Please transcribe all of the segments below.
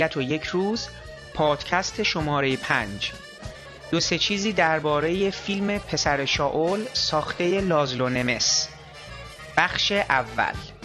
ابدیت و یک روز پادکست شماره پنج. دو سه چیزی درباره فیلم پسر شاول ساخته لازلو نمس. بخش اول.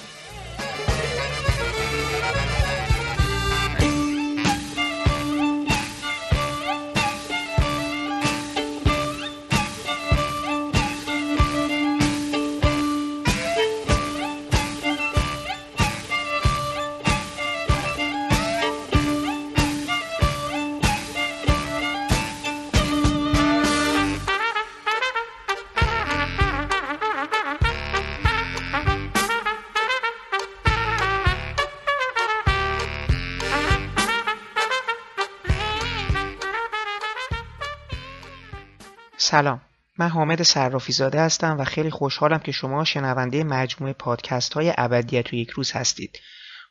حامد صرافی زاده هستم و خیلی خوشحالم که شما شنونده مجموعه پادکست های ابدیت و یک روز هستید.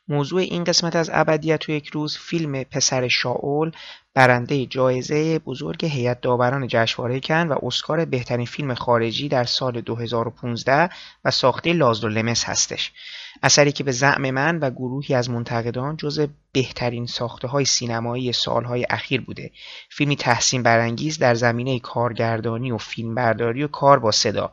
موضوع این قسمت از ابدیت و یک روز فیلم پسر شاول برنده جایزه بزرگ هیئت داوران جشنواره کن و اسکار بهترین فیلم خارجی در سال 2015 و ساخته لازلو لمس هستش. اثری که به زعم من و گروهی از منتقدان جز بهترین ساخته های سینمایی سالهای اخیر بوده. فیلمی تحسین برانگیز در زمینه کارگردانی و فیلمبرداری و کار با صدا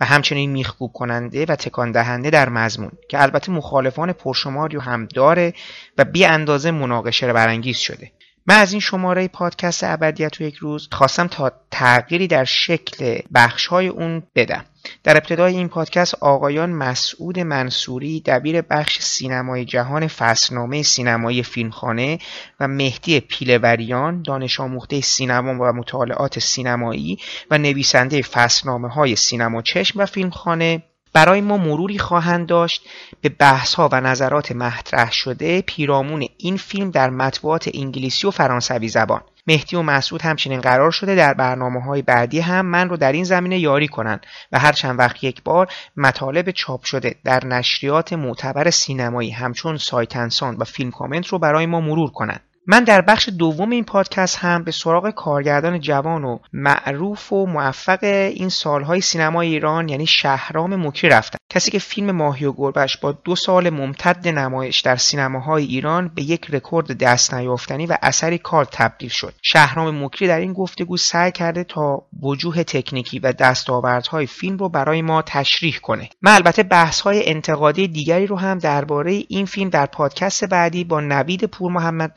و همچنین میخکوب کننده و تکان دهنده در مضمون که البته مخالفان پرشماری هم داره و بی اندازه مناقشه برانگیز شده. من از این شماره پادکست ابدیت و یک روز خواستم تا تغییری در شکل بخش های اون بدم. در ابتدای این پادکست آقایان مسعود منصوری دبیر بخش سینمای جهان فصلنامه سینمایی فیلمخانه و مهدی پیلوریان دانش آموخته سینما و مطالعات سینمایی و نویسنده فصلنامه های سینما چشم و فیلمخانه برای ما مروری خواهند داشت. به بحث ها و نظرات مطرح شده پیرامون این فیلم در مطبوعات انگلیسی و فرانسوی زبان. مهدی و مسعود همچنین قرار شده در برنامه های بعدی هم من رو در این زمینه یاری کنند و هر چند وقت یک بار مطالب چاپ شده در نشریات معتبر سینمایی همچون سایت انسان و فیلم کامنت رو برای ما مرور کنند. من در بخش دوم این پادکست هم به سراغ کارگردان جوان و معروف و موفق این سالهای سینمای ایران یعنی شهرام مکری رفتم. کسی که فیلم ماهی و گربش با دو سال ممتد نمایش در سینماهای ایران به یک رکورد دست نیافتنی و اثری کار تبدیل شد. شهرام مکری در این گفتگو سعی کرده تا وجوه تکنیکی و دستاوردهای فیلم رو برای ما تشریح کنه. من البته بحث‌های انتقادی دیگری رو هم درباره این فیلم در پادکست بعدی با نوید پور محمد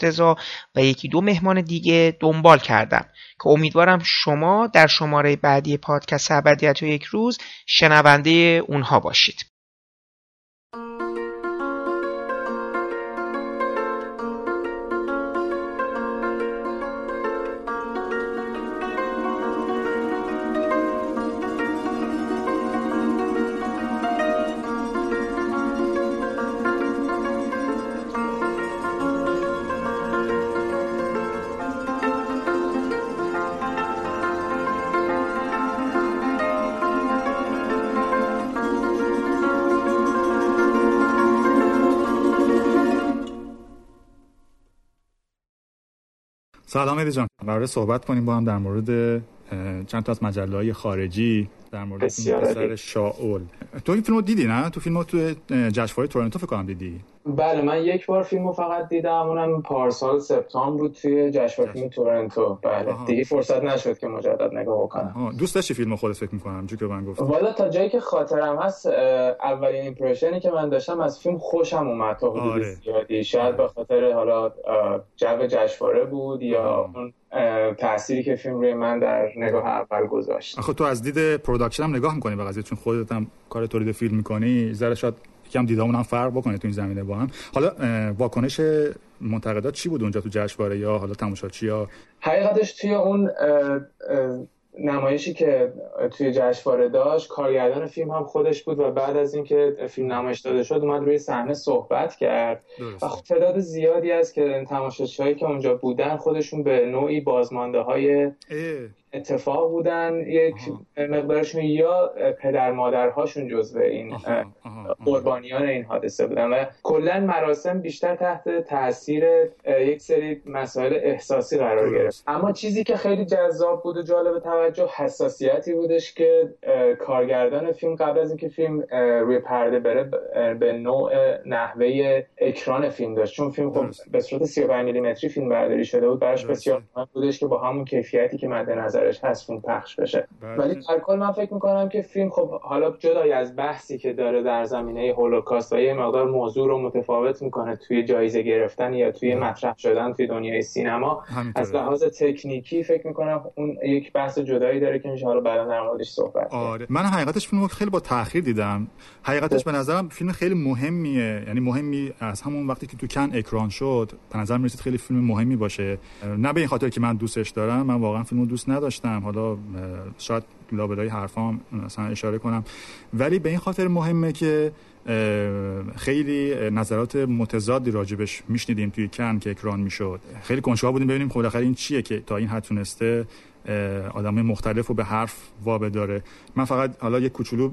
و یکی دو مهمان دیگه دنبال کردم که امیدوارم شما در شماره بعدی پادکست ابدیت و یک روز شنونده اونها باشید. سلام ایدی جان. قرار صحبت کنیم با هم در مورد چند تا از مجله های خارجی در مورد پسر شاول. تو این فیلمو دیدی نه؟ تو فیلمو تو جشنواره تورنتو فکر کنم دیدی. بله من یک بار فیلمو فقط دیدم اونم پارسال سپتامبر بود توی جشنواره فیلم تورنتو. بله دیگه فرصت نشد که مجدد نگاه بکنم. دوست داشتی فیلمو خودت فکر می‌کنم چون که من گفتم. والا تا جایی که خاطرم هست اولین ایمپرشنی که من داشتم از فیلم خوشم اومد. تا حدود آره. زیادی. شاید به خاطر حالا جو جشنواره بود یا اون تأثیری که فیلم روی من در نگاه اول گذاشت. آخه تو از دید production هم نگاه می‌کنی به قضیه چون خودت هم کار تولید فیلم می‌کنی. ذره شاید یکم دیدامون هم فرق بکنه تو این زمینه با هم. حالا واکنش منتقدات چی بود اونجا تو جشنواره یا حالا تماشاچی یا حقیقتش توی اون نمایشی که توی جشنواره داشت کارگردان فیلم هم خودش بود و بعد از اینکه فیلم نمایش داده شد اومد روی صحنه صحبت کرد. و خب تعداد زیادی است که تماشاچیهایی که اونجا بودن خودشون به نوعی بازمانده های اتفاق بودن یک مقدارشون یا پدر مادرهاشون جزو این قربانیان این حادثه بودن و کلا مراسم بیشتر تحت تاثیر یک سری مسائل احساسی قرار گرفت. اما چیزی که خیلی جذاب بود و جالب توجه حساسیتی بودش که کارگردان فیلم قبل از اینکه فیلم روی پرده بره به نوع نحوه اکران فیلم داشت. چون فیلم خب به صورت 35 میلیمتری فیلم برداری شده بود براش بسیار مهم بودش که با همون کیفیتی که مد نظرش هست فیلم پخش بشه. بله. ولی در کل من فکر می‌کنم که فیلم خب حالا جدای از بحثی که داره در زمینه هولوکاست و یه مقدار موضوع رو متفاوت می‌کنه توی جایزه گرفتن یا توی بله. مطرح شدن توی دنیای سینما. از لحاظ تکنیکی فکر می‌کنم اون یک بحث جدایی داره که میشه حالا بعدا در موردش صحبت آره. من حقیقتش فیلم خیلی با تاخیر دیدم. حقیقتش به نظرم فیلم خیلی مهمیه. یعنی مهمی از همون وقتی که تو کن اکران شد به نظر می‌رسید خیلی فیلم مهمی باشه. نه به این خاطر که من دوستش دارم من واقعا فیلمو دوست نداشتم. حالا شاید لابلای حرفام مثلا اشاره کنم. ولی به این خاطر مهمه که خیلی نظرات متضادی راجبش میشنیدیم توی کن که اکران می‌شد. خیلی کنشوها بودیم ببینیم خب این چیه که تا این حد تونسته آدم مختلف رو به حرف وا میداره من فقط حالا یک کوچولو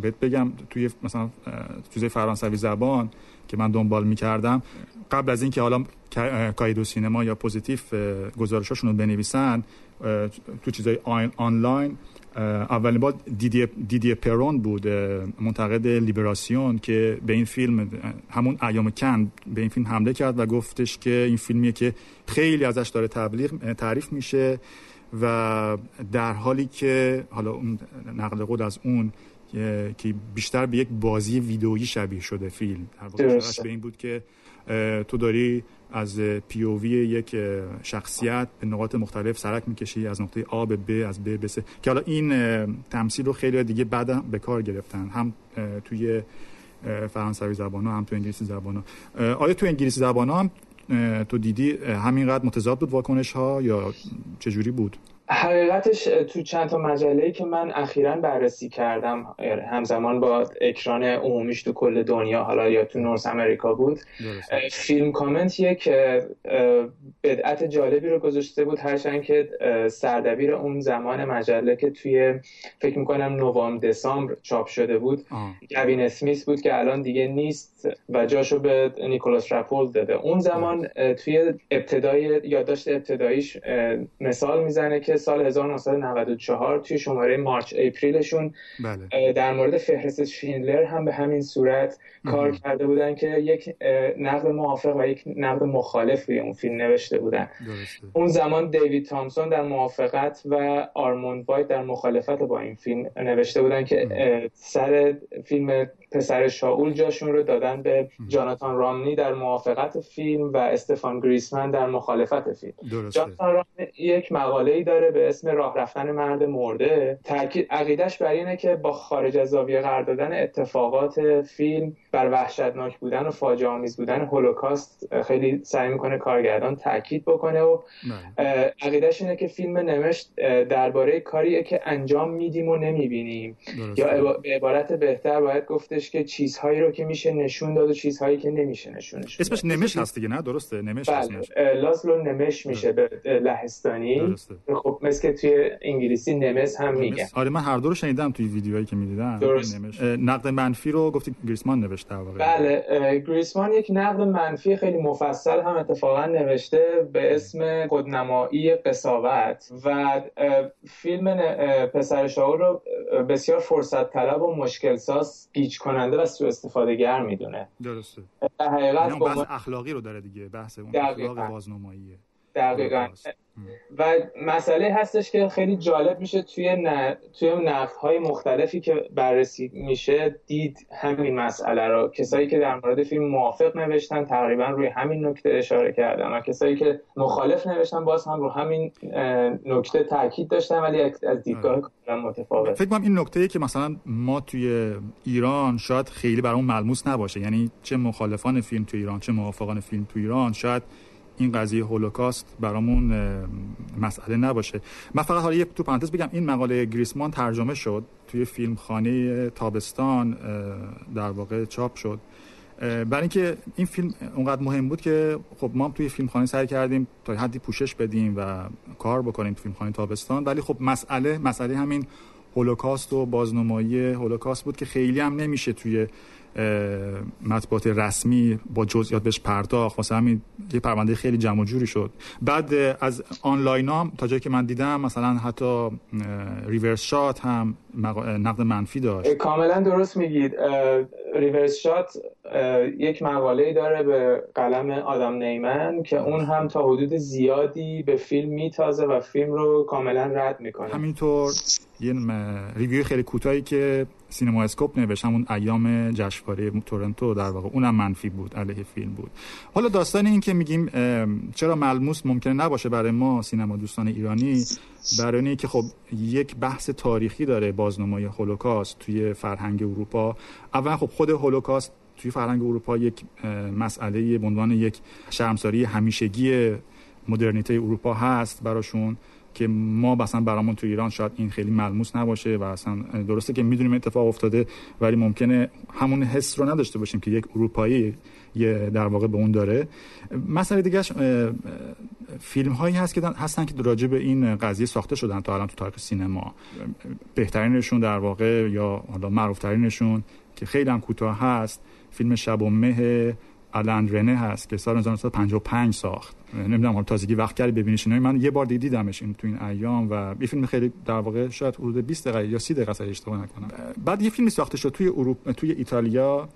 بهت بگم توی مثلا چیزای فرانسوی زبان که من دنبال می‌کردم قبل از اینکه حالا کایه دو سینما یا پوزیتیف گزارشاشون رو بنویسن تو چیزای آنلاین اولین بار دیدیه, دیدیه پرون بود منتقد لیبراسیون که به این فیلم همون ایام کن به این فیلم حمله کرد و گفتش که این فیلمیه که خیلی ازش داره تبلیغ تعریف میشه و در حالی که حالا اون نقل قول از اون که بیشتر به یک بازی ویدئویی شبیه شده فیلم. در به این بود که تو داری از پیووی یک شخصیت به نقاط مختلف سرک می‌کشی از نقطه آ به ب از ب به س که حالا این تمثیل رو خیلی دیگه بعد به کار گرفتن. هم توی فرانسوی زبان هم تو انگلیسی زبان ها. آیا تو انگلیسی زبان هم تو دیدی همینقدر متضاد بود واکنش ها یا چجوری بود؟ حقیقتش تو چند تا مجله که من اخیرا بررسی کردم همزمان با اکران عمومیش تو کل دنیا حالا یا تو نورس امریکا بود فیلم کامنت یک بدعت جالبی رو گذاشته بود هرچند که سردبیر اون زمان مجله که توی فکر می‌کنم نوامبر دسامبر چاپ شده بود گوین اسمیس بود که الان دیگه نیست و جاشو به نیکولاس رپول داده. اون زمان توی ابتدای یادداشت ابتداییش مثال می‌زنه که سال 1994 توی شماره مارچ اپریلشون بله. در مورد فهرست شینلر هم به همین صورت کار کرده بودن که یک نقد موافق و یک نقد مخالف روی اون فیلم نوشته بودن. اون زمان دیوید تامسون در موافقت و آرموند وایت در مخالفت با این فیلم نوشته بودن که سر فیلم پسر شاول جاشون رو دادن به جاناتان رامنی در موافقت فیلم و استفان گریسمن در مخالفت فیلم. جاناتان رامنی یک مقاله ای داره به اسم راه رفتن مرد مرده. تاکید عقیدش بر اینه که با خارج از زاویه قرار دادن اتفاقات فیلم بر وحشتناک بودن و فاجعه آمیز بودن هولوکاست خیلی سعی می‌کنه کارگردان تاکید بکنه و. عقیدش اینه که فیلم نمشت درباره کاریه که انجام میدیم و نمی‌بینیم. یا به عبارت بهتر باید که چیزهایی رو که میشه نشون داد و چیزهایی که نمیشه نشون نشون اسمش نمش هست دیگه نه؟ درسته نمش بله. لازلو نمش میشه به لهستانی. درسته. خب مثل که توی انگلیسی نمس هم میگه آره من هر دو رو شنیدم توی ویدیوهایی که می‌دیدم نقد منفی رو گفتی گریسمان نوشته در واقع. بله گریسمان یک نقد منفی خیلی مفصل هم اتفاقا نوشته به اسم خودنمایی قصاوت. و فیلم پسر شاور رو بسیار فرصت طلب و مشکل ساز گیج کننده و سوء استفاده گر می‌دونه. درسته. در حقیقت بحث اخلاقی رو داره دیگه بحث اون اخلاق بازنماییه. دقیقا. و مسئله هستش که خیلی جالب میشه توی ن... توی نقد های مختلفی که بررسی میشه دید همین مسئله رو. کسایی که در مورد فیلم موافق نوشتن تقریبا روی همین نکته اشاره کردن. و کسایی که مخالف نوشتن باز هم رو همین نکته تاکید داشتن ولی از دیدگاه کاملا متفاوت. فکر کنم این نکته که مثلا ما توی ایران شاید خیلی برامون ملموس نباشه. یعنی چه مخالفان فیلم توی ایران چه موافقان فیلم توی ایران شاید این قضیه هولوکاست برامون مسئله نباشه. من فقط حالا یک تو پرانتز بگم این مقاله گریسمان ترجمه شد توی فیلم خانه تابستان در واقع چاپ شد. برای اینکه این فیلم اونقدر مهم بود که خب ما هم توی فیلم خانه سعی کردیم تا حدی پوشش بدیم و کار بکنیم تو فیلم خانه تابستان. ولی خب مسئله مسئله همین هولوکاست و بازنمایی هولوکاست بود که خیلی هم نمیشه توی مطبوعات رسمی با جزئیات بهش پرداخت. واسه همین یه پرونده خیلی جمع و جوری شد. بعد از آنلاین هم تا جایی که من دیدم مثلا حتی Reverse Shot هم نقد منفی داشت. کاملا درست میگید. Reverse Shot یک مقاله داره به قلم آدم نیمن که اون هم تا حدود زیادی به فیلم میتازه و فیلم رو کاملا رد می‌کنه. همینطور یه ریویو خیلی کوتاهی که سینما اسکوپ نوشت همون ایام جشنواره تورنتو در واقع. اونم منفی بود علیه فیلم بود. حالا داستان این که میگیم چرا ملموس ممکنه نباشه برای ما سینما دوستان ایرانی برای اینکه خب یک بحث تاریخی داره بازنمای هولوکاست توی فرهنگ اروپا. اول خب خود هولوکاست توی فرهنگ اروپا یک مسئله به عنوان یک شرمساری همیشگی مدرنیته اروپا هست براشون. که ما مثلا برامون تو ایران شاید این خیلی ملموس نباشه و اصلا درسته که می‌دونیم اتفاق افتاده ولی ممکنه همون حس رو نداشته باشیم که یک اروپایی یه در واقع به اون داره. مسئله دیگه فیلم هایی هست که هستن که راجع به این قضیه ساخته شدن تا الان تو تاریخ سینما. بهترینشون در واقع یا حالا معروفترینشون که خیلی هم کوتاه هست فیلم شب و مه الان رنه هست که سال 1955 ساخت. نمی‌دونم حالا تازگی وقت کردی ببینیش من یه بار دیگه دیدمش این تو این ایام و یه فیلم خیلی در واقع شاید حدود 20 دقیقه یا 30 دقیقه اشتباه نکنم. بعد یه فیلمی ساخته شد توی اروپا توی ایتالیا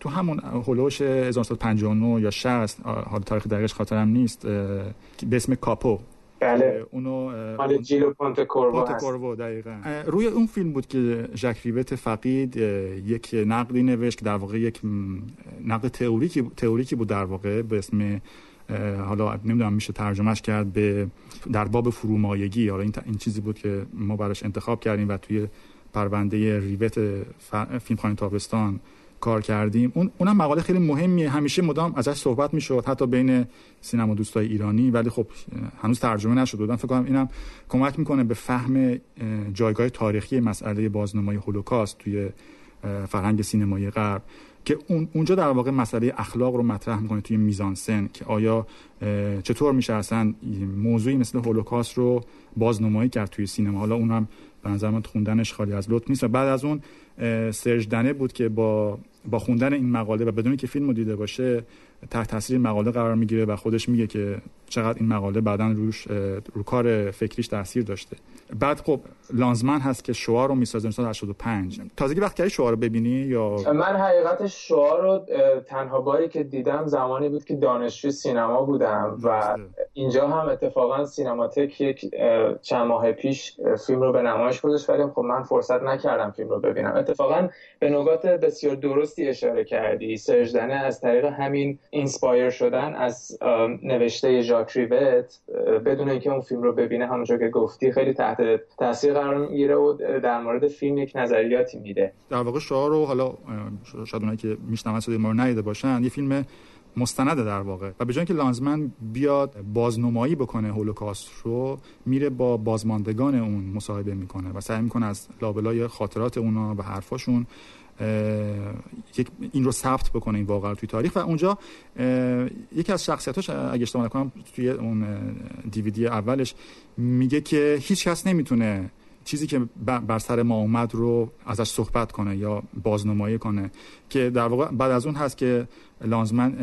تو همون هولوش 1959 یا 60 حالا تاریخ دقیقش خاطرم نیست به اسم کاپو. بله. اونو مال جیلو پونت کورو دقیقا. روی اون فیلم بود که ژک ریوت فقید یک نقدی نوشت که در واقع یک نقد تئوریکی تئوریکی بود در واقع به اسم حالا نمی‌دونم میشه ترجمهش کرد به در باب فرومایگی. حالا این, این چیزی بود که ما براش انتخاب کردیم و توی پرونده ریوت فیلم خانه تابستان کار کردیم. اون اونم مقاله خیلی مهمیه. همیشه مدام ازش صحبت می‌شد حتی بین سینما دوستای ایرانی. ولی خب هنوز ترجمه نشده بودن فکر کنم اینم کمک می‌کنه به فهم جایگاه تاریخی مسئله بازنمایی هولوکاست توی فرهنگ سینمایی غرب که اون اونجا در واقع مسئله اخلاق رو مطرح می‌کنه توی میزان سن که آیا چطور میشه اصلا موضوعی مثل هولوکاست رو بازنمایی کرد توی سینما. حالا اونم به نظر من خوندنش خالی از لطف نیست. بعد از اون سرج دنه بود که با با خوندن این مقاله و بدون که فیلم رو دیده باشه تحت تاثیر مقاله قرار می‌گیره و خودش میگه که چقدر این مقاله بعدا روش رو کار فکریش تاثیر داشته. بعد خب لانزمن هست که شعار رو می‌سازه سال 85 تازگی وقت کردی شعار رو ببینی یا من حقیقتش شعار رو تنها باری که دیدم زمانی بود که دانشجو سینما بودم و اینجا هم اتفاقا سینماتک یک چند ماه پیش فیلم رو به نمایش گذاشت ولی خب من فرصت نکردم فیلم رو ببینم. اتفاقا به نکات بسیار درستی اشاره کردی. سرژ دنه از طریق همین inspire شدن از نوشته ژاک ریوت بدون اینکه اون فیلم رو ببینه همونجور که گفتی خیلی تحت تاثیر قرار می‌گیره و در مورد فیلم یک نظریاتی میده. در واقع شعار رو حالا شاید اونایی که میشنون صدای ما رو ندیده باشن یه فیلم مستنده در واقع. و به جای اینکه لانزمن بیاد بازنمایی بکنه هولوکاست رو میره با بازماندگان اون مصاحبه می‌کنه و سعی می‌کنه از لابلای خاطرات اونا و حرفاشون این رو ثبت بکنه این واقعا توی تاریخ. و اونجا یکی از شخصیتاش اگه اشتباه نکنم توی اون دیویدی اولش میگه که هیچ کس نمی‌تونه چیزی که بر سر ما اومد رو ازش صحبت کنه یا بازنمایی کنه. که در واقع بعد از اون هست که لانزمن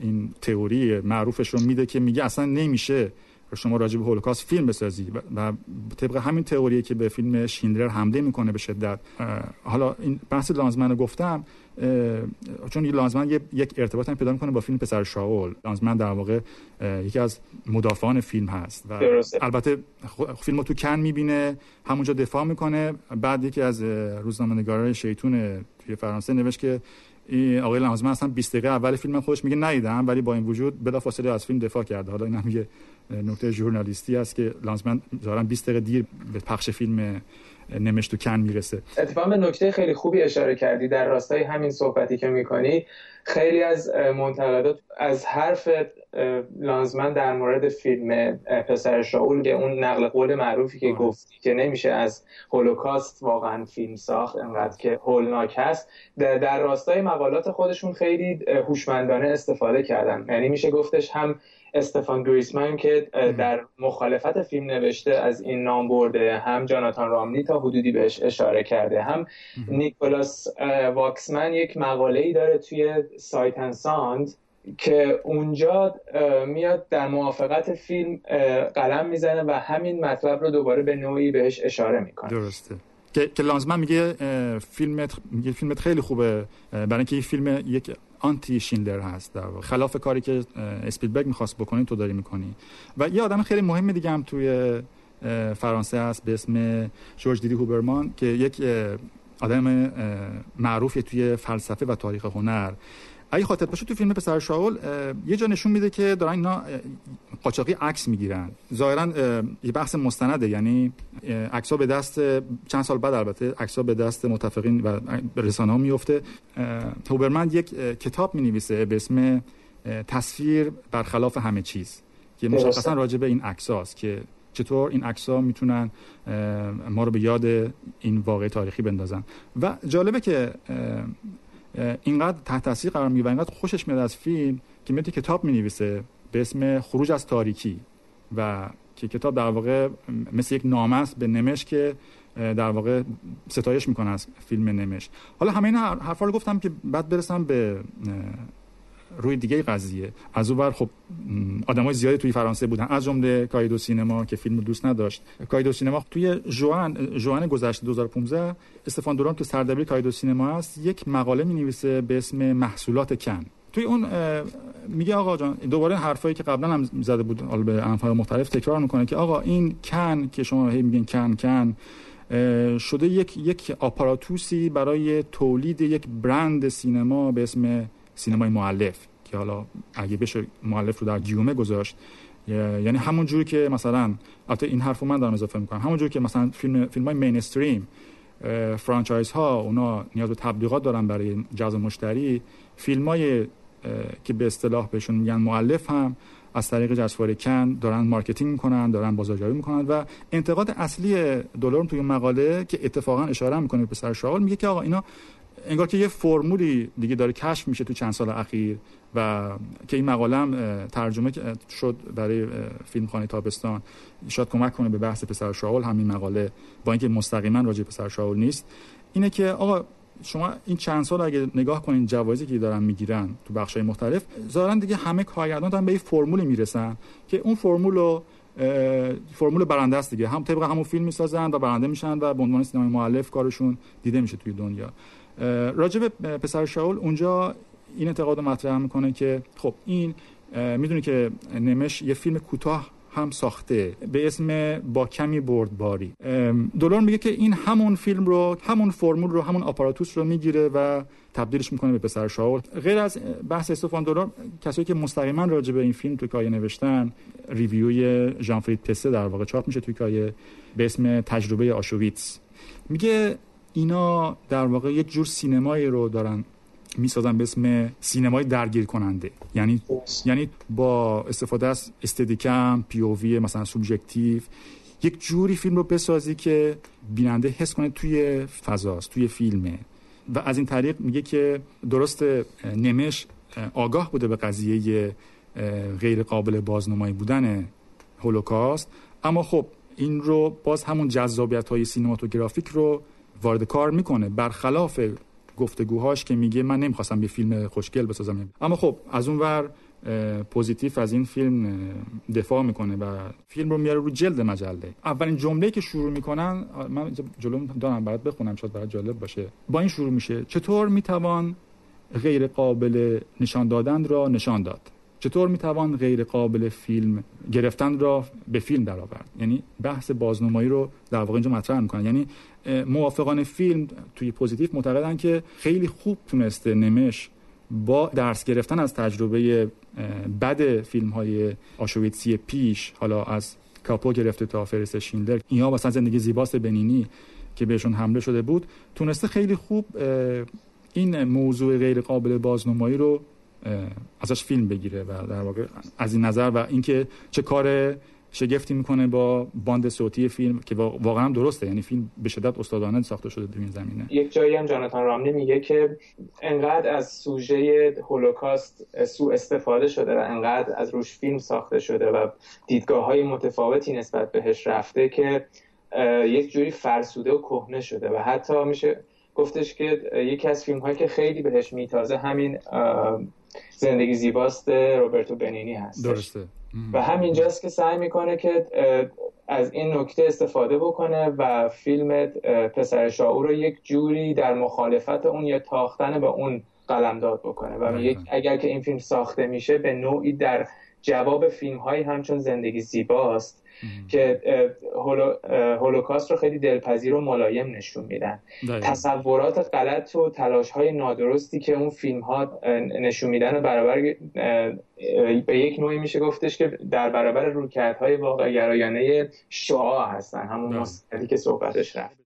این تئوری معروفش رو میده که میگه اصلا نمیشه شما راجع به هولوکاست فیلم بسازی و طبق همین تئوری که به فیلم شیندلر حمله می‌کنه به شدت حالا این بحث لانزمن رو گفتم چون لانزمن یک ارتباط هم پیدا می‌کنه با فیلم پسر شاول. لانزمن در واقع یکی از مدافعان فیلم هست و البته فیلم رو تو کن می‌بینه همونجا دفاع می‌کنه. بعد یکی از روزنامه‌نگارای شیطون توی فرانسه نوشت که آقای لانزمن اصلا 20 دقیقه اول فیلم خودش میگه ندیدم ولی با این وجود بلافاصله از فیلم دفاع کرده. حالا این هم یه نکته ژورنالیستی است که لانزمن ظاهرا 20 دقیقه دیر به پخش فیلم نمش تو کن می‌رسه. اتفاقا به نکته خیلی خوبی اشاره کردی. در راستای همین صحبتی که می‌کنی خیلی از منتقدات از حرف لانزمن در مورد فیلم پسر شاول که اون نقل قول معروفی که گفتی که نمیشه از هولوکاست واقعا فیلم ساخت انقدر که هولناک هست. در راستای مقالات خودشون خیلی هوشمندانه استفاده کردن. یعنی میشه گفتش هم استفان گریسمن که در مخالفت فیلم نوشته از این نام برده هم جاناتان راملی تا حدودی بهش اشاره کرده هم نیکولاس واکسمن یک مقاله ای داره توی سایت ساند که اونجا میاد در موافقت فیلم قلم می‌زنه و همین مطلب رو دوباره به نوعی بهش اشاره می‌کنه. درسته. که لانزمن میگه فیلمت میگه فیلمت خیلی خوبه برای اینکه این فیلم یک آنتی شیندلر هست در واقع. خلاف کاری که اسپیلبرگ می‌خواست بکنی تو داری می‌کنی. و یه آدم خیلی مهم دیگه هم توی فرانسه هست به اسم جورج دیدی هوبرمان که یک آدم معروفی توی فلسفه و تاریخ هنر. اگه خاطر باشه تو فیلم پسر شاول یه جا نشون میده که دارن اینا قاچاقی عکس می‌گیرن. ظاهرا یه بحث مستنده یعنی عکس‌ها به دست چند سال بعد البته عکس‌ها به دست متفقین و رسانه ها میفته توبرمن یک کتاب می‌نویسه به اسم تصویر برخلاف همه چیز که مشخصا راجع به این عکساست که چطور این عکس‌ها می‌تونن ما رو به یاد این واقع تاریخی بندازن. و جالبه که اینقدر تحت تاثیر قرار می‌گیره و اینقدر خوشش میاد از فیلم که میاد کتاب می‌نویسه به اسم خروج از تاریکی و که کتاب در واقع مثل یک نامه است به نمش که در واقع ستایش می‌کنه از فیلم نمش. حالا همه این حرفا رو گفتم که بعد برسم به روی دیگه قضیه. از اون خب آدمای زیادی توی فرانسه بودن. از جمله کایدو سینما که فیلم دوست نداشت. کایدو سینما توی جوان جوان گذشته 2015 استفان دوران که سردبیر کایدو سینما است. یک مقاله می نویسه به اسم محصولات کن. توی اون میگه آقا جان دوباره حرفایی که قبلا هم زده بود حالا به انفار مختلف تکرار می‌کنه که آقا این کن که شما هی میگین کن کن شده یک یک apparatus ی برای تولید یک برند سینما به اسم سینمای مؤلف که حالا اگه بشه مؤلف رو در گیومه گذاشت. یعنی همون جوری که مثلا البته این حرفو من دارم اضافه می‌کنم. همون جوری که مثلا فیلم فیلم های mainstream franchise ها اونا نیاز به تبلیغات دارن برای جذب مشتری. فیلم های که به اصطلاح بهشون میگن مؤلف هم از طریق جشنواره کن دارن marketing می‌کنن دارن بازاریابی می‌کنن و انتقاد اصلی دلارم توی مقاله که اتفاقا اشاره می‌کنه به پسر شاول میگه که آقا اینا انگار که یه فرمولی دیگه داره کشف میشه تو چند سال اخیر و که این مقاله ترجمه شد برای فیلم خانه تابستان. شاید کمک کنه به بحث پسر شاول همین مقاله با اینکه مستقیما راجع پسر شاول نیست. اینه که آقا شما این چند سال اگه نگاه کنین جوایزی که دارن می‌گیرن تو بخشای مختلف ظاهرا دیگه همه کارگردان دارن به این فرمولی می‌رسن که اون فرمول فرمول برنده است دیگه. هم طبق همون فیلم می‌سازن و برنده میشن و به عنوان سینمای مؤلف کارشون دیده میشه توی دنیا. راجب پسر شاول اونجا این انتقاد مطرح می‌کنه که خب این می‌دونی که نمش یه فیلم کوتاه هم ساخته به اسم با کمی بردباری. دلار میگه که این همون فیلم رو همون فرمول رو همون آپاراتوس رو می‌گیره و تبدیلش می‌کنه به پسر شاول. غیر از بحث استفان دلورم کسایی که مستقیما راجع به این فیلم توی کایه نوشتن review ی ژان پسه در واقع چاپ میشه توی کایه به اسم تجربه آشویتس. میگه اینا در واقع یک جور سینمایی رو دارن می‌سازن به اسم سینمای درگیر کننده یعنی یعنی با استفاده از Steadicam POV مثلا subjective یک جوری فیلم رو بسازی که بیننده حس کنه توی فضاست توی فیلمه. و از این طریق میگه که درسته نمش آگاه بوده به قضیه غیر قابل بازنمایی بودن هولوکاست. اما خب این رو باز همون جذابیت های cinematographic رو وارد کار می‌کنه برخلاف گفتگوهاش که میگه من نمی‌خواستم یه فیلم خوشگل بسازم. اما خب از اون ور پوزیتیو از این فیلم دفاع می‌کنه و فیلم رو میاره رو جلد مجله. اولین جمله که شروع می‌کنن من جلو دارم برات بخونم شاید برات جالب باشه. با این شروع میشه. چطور می‌توان غیر قابل نشان دادن را نشان داد؟ چطور می‌توان غیر قابل فیلم گرفتن را به فیلم درآورد؟ یعنی بحث بازنمایی رو در واقع اینجا مطرح می‌کنن. یعنی موافقان فیلم توی پوزیتیو معتقدن که خیلی خوب تونسته نمش با درس گرفتن از تجربه بد فیلم های آشویتسی پیش حالا از کاپو گرفته تا فرست شیندلر اینها مثلا زندگی زیباست بنینی که بهشون حمله شده بود تونسته خیلی خوب این موضوع غیر قابل بازنمایی رو ازش فیلم بگیره و در واقع از این نظر و اینکه چه کار شگفتی می‌کنه با باند صوتی فیلم که واقعا هم درسته. یعنی فیلم به شدت استادانه ساخته شده در این زمینه. یک جایی هم جاناتان رامنی میگه که انقدر از سوژه هولوکاست سو استفاده شده و انقدر از روش فیلم ساخته شده و دیدگاه های متفاوتی نسبت بهش رفته که یک جوری فرسوده و کهنه شده و حتی میشه گفتش که یکی از فیلم هایی که خیلی بهش میتازه همین زندگی زیباست روبرتو بنینی هست. درسته. و همینجاست که سعی می‌کنه که از این نکته استفاده بکنه و فیلم پسر شاعور رو یک جوری در مخالفت اون یا تاختن به اون قلمداد بکنه. و میگه اگر که این فیلم ساخته میشه به نوعی در جواب فیلم هایی همچون زندگی زیباست. که هولوکاست رو خیلی دلپذیر و ملایم نشون میدن. تصورات غلط و تلاش های نادرستی که اون فیلم ها نشون میدن و برابر به یک نوعی میشه گفتش که در برابر رویکردهای واقع گرایانه شعا هستن همون مستقلی که صحبتش رفت.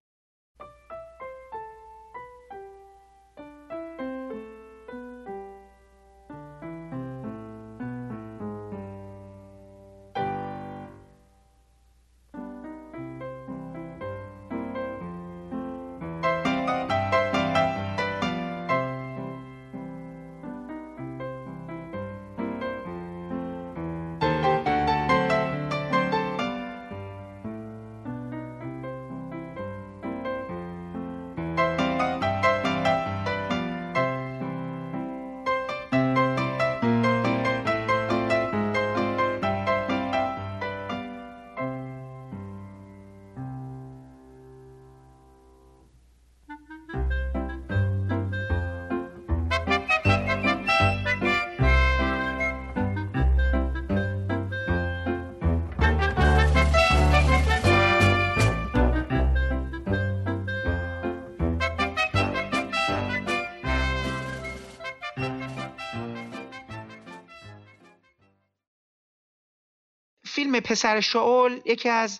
پسر شاول یکی از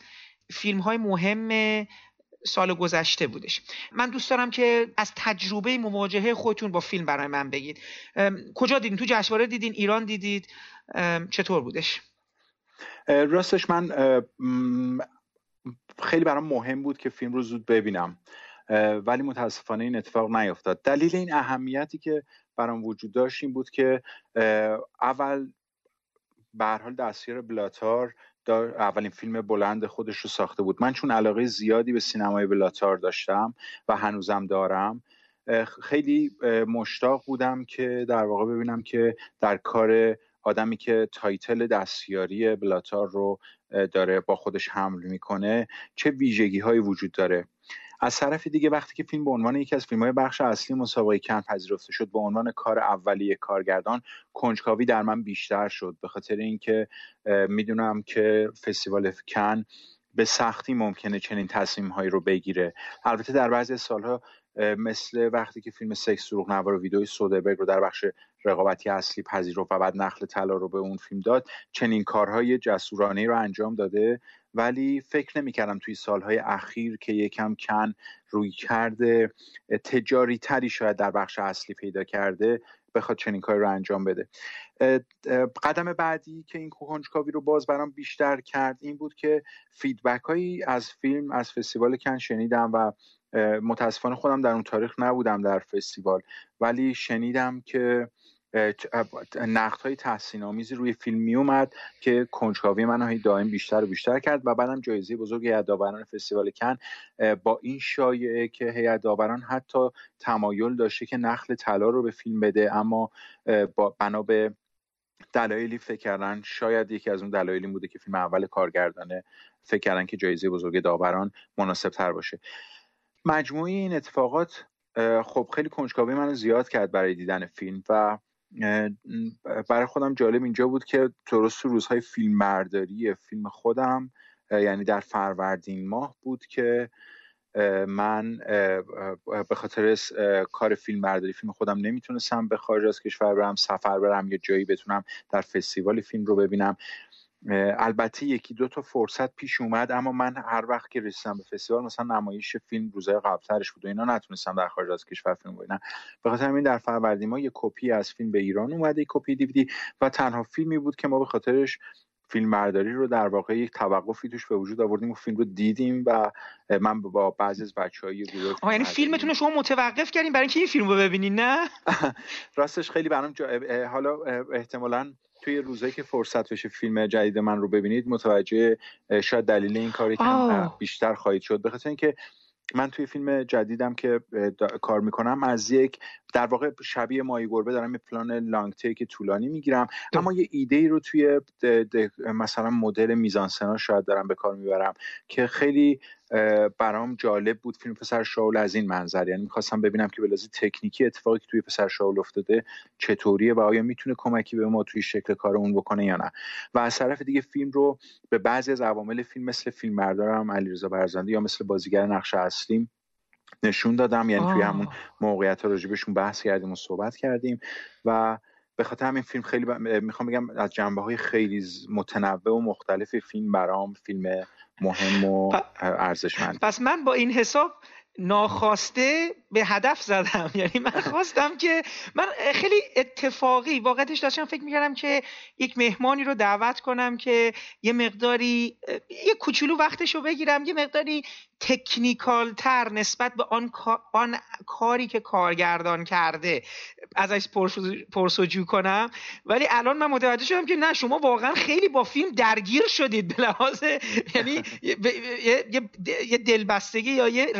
فیلم های مهم سال گذشته بودش. من دوست دارم که از تجربه مواجهه خودتون با فیلم برای من بگید. کجا دیدین؟ تو جشنواره دیدین؟ ایران دیدید؟ چطور بودش؟ راستش من خیلی برام مهم بود که فیلم رو زود ببینم. ولی متاسفانه این اتفاق نیفتاد دلیل این اهمیتی که برام وجود داشت این بود که اول به هر حال دستیار بلا تار اولین فیلم بلند خودش رو ساخته بود. من چون علاقه زیادی به سینمای بلا تار داشتم و هنوزم دارم خیلی مشتاق بودم که در واقع ببینم که در کار آدمی که title دستیاری بلا تار رو داره با خودش حمل می‌کنه چه ویژگی هایی وجود داره. از طرف دیگه وقتی که فیلم به عنوان یکی از فیلم های بخش اصلی مسابقه کن پذیرفته شد به عنوان کار اولیه کارگردان کنجکاوی در من بیشتر شد. به خاطر اینکه می‌دونم که فستیوال کن به سختی ممکنه چنین تصمیم هایی رو بگیره. البته در بعضی سالها مثل وقتی که فیلم سکس سروغ نوار و ویدئوی سودربرگ رو در بخش رقابتی اصلی پذیرفت و بعد نخل طلا رو به اون فیلم داد چنین کارهای جسورانه رو انجام داده. ولی فکر نمی‌کردم توی سالهای اخیر که یکم کن روی کرده تجاری تری شاید در بخش اصلی پیدا کرده بخواد چنین کاری رو انجام بده. قدم بعدی که این کنجکاوی رو باز برام بیشتر کرد این بود که فیدبک هایی از فیلم از فستیوال کن شنیدم و متاسفانه خودم در اون تاریخ نبودم در فستیوال. ولی شنیدم که نقد های تحسین آمیزی روی فیلم می اومد که کنجکاوی من دائم بیشتر و بیشتر کرد و بعدم جایزه بزرگ هیئت داوران فستیوال کن با این شایعه که هیئت داوران حتی تمایل داشته که نخل طلا رو به فیلم بده اما با بنا به دلایلی فکر کردن شاید یکی از اون دلایلی بوده که فیلم اول کارگردانه فکر کردن که جایزه بزرگ داوران مناسب تر باشه. مجموعی این اتفاقات خب خیلی کنجکاوی منو زیاد کرد برای دیدن فیلم و برای خودم جالب اینجا بود که درست روزهای فیلم برداری فیلم خودم یعنی در فروردین ماه بود که من به خاطر کار فیلم برداری فیلم خودم نمی‌تونستم به خارج از کشور برم سفر برم یا جایی بتونم در فستیوال فیلم رو ببینم. البته یکی دو تا فرصت پیش اومد اما من هر وقت که رسیدم به فستیوال مثلا نمایش فیلم روزهای قبلترش بود و اینا نتونستم در خارج از کشور فیلم ببینم. به خاطر همین در فروردین ما یه کپی از فیلم به ایران اومده کپی دیویدی و تنها فیلمی بود که ما به خاطرش فیلم برداری رو در واقع یک توقفی توش به وجود آوردیم و فیلم رو دیدیم و من با بعضی از بچهای گروه یعنی فیلمتون رو شما متوقف کردیم برای اینکه این فیلم رو ببینین نه؟ راستش خیلی برام جا... حالا احتمالاً توی روزایی که فرصت بشه فیلم جدید من رو ببینید متوجه شاید دلیل این کاری که بیشتر خواهید شد. بخاطر اینکه من توی فیلم جدیدم که کار می‌کنم از یک در واقع شبیه مایی گربه دارم یه پلان لانگ تیک طولانی می‌گیرم. اما یه ایده ای رو توی مثلا مدل میزانسنا شاید دارم به کار می‌برم که خیلی برام جالب بود فیلم پسر شاول از این منظر. یعنی می‌خواستم ببینم که به تکنیکی اتفاقی که توی پسر شاول افتاده چطوریه و آیا می‌تونه کمکی به ما توی شکل کار اون بکنه یا نه. و از طرف دیگه فیلم رو به بعضی از عوامل فیلم مثل فیلم بردارم علیرضا برزنده یا مثل بازیگر نقش اصلیم نشون دادم. یعنی توی همون موقعیت ها راجبشون بحث کردیم و صحبت کردیم. و به خاطر همین فیلم خیلی می‌خوام بگم از جنبه های خیلی متنوع و مختلف فیلم برام فیلم مهم و ارزشمند. پس من با این حساب ناخواسته به هدف زدم. یعنی من خواستم که من خیلی اتفاقی واقعتش داشتم فکر می‌کردم که یک مهمانی رو دعوت کنم که یه مقداری یه کوچولو وقتش رو بگیرم یه مقداری تکنیکال تر نسبت به آن, آن کاری که کارگردان کرده ازش پرسجو کنم. ولی الان من متوجه شدم که نه شما واقعا خیلی با فیلم درگیر شدید به لحاظ یعنی یه دلبستگی یا یه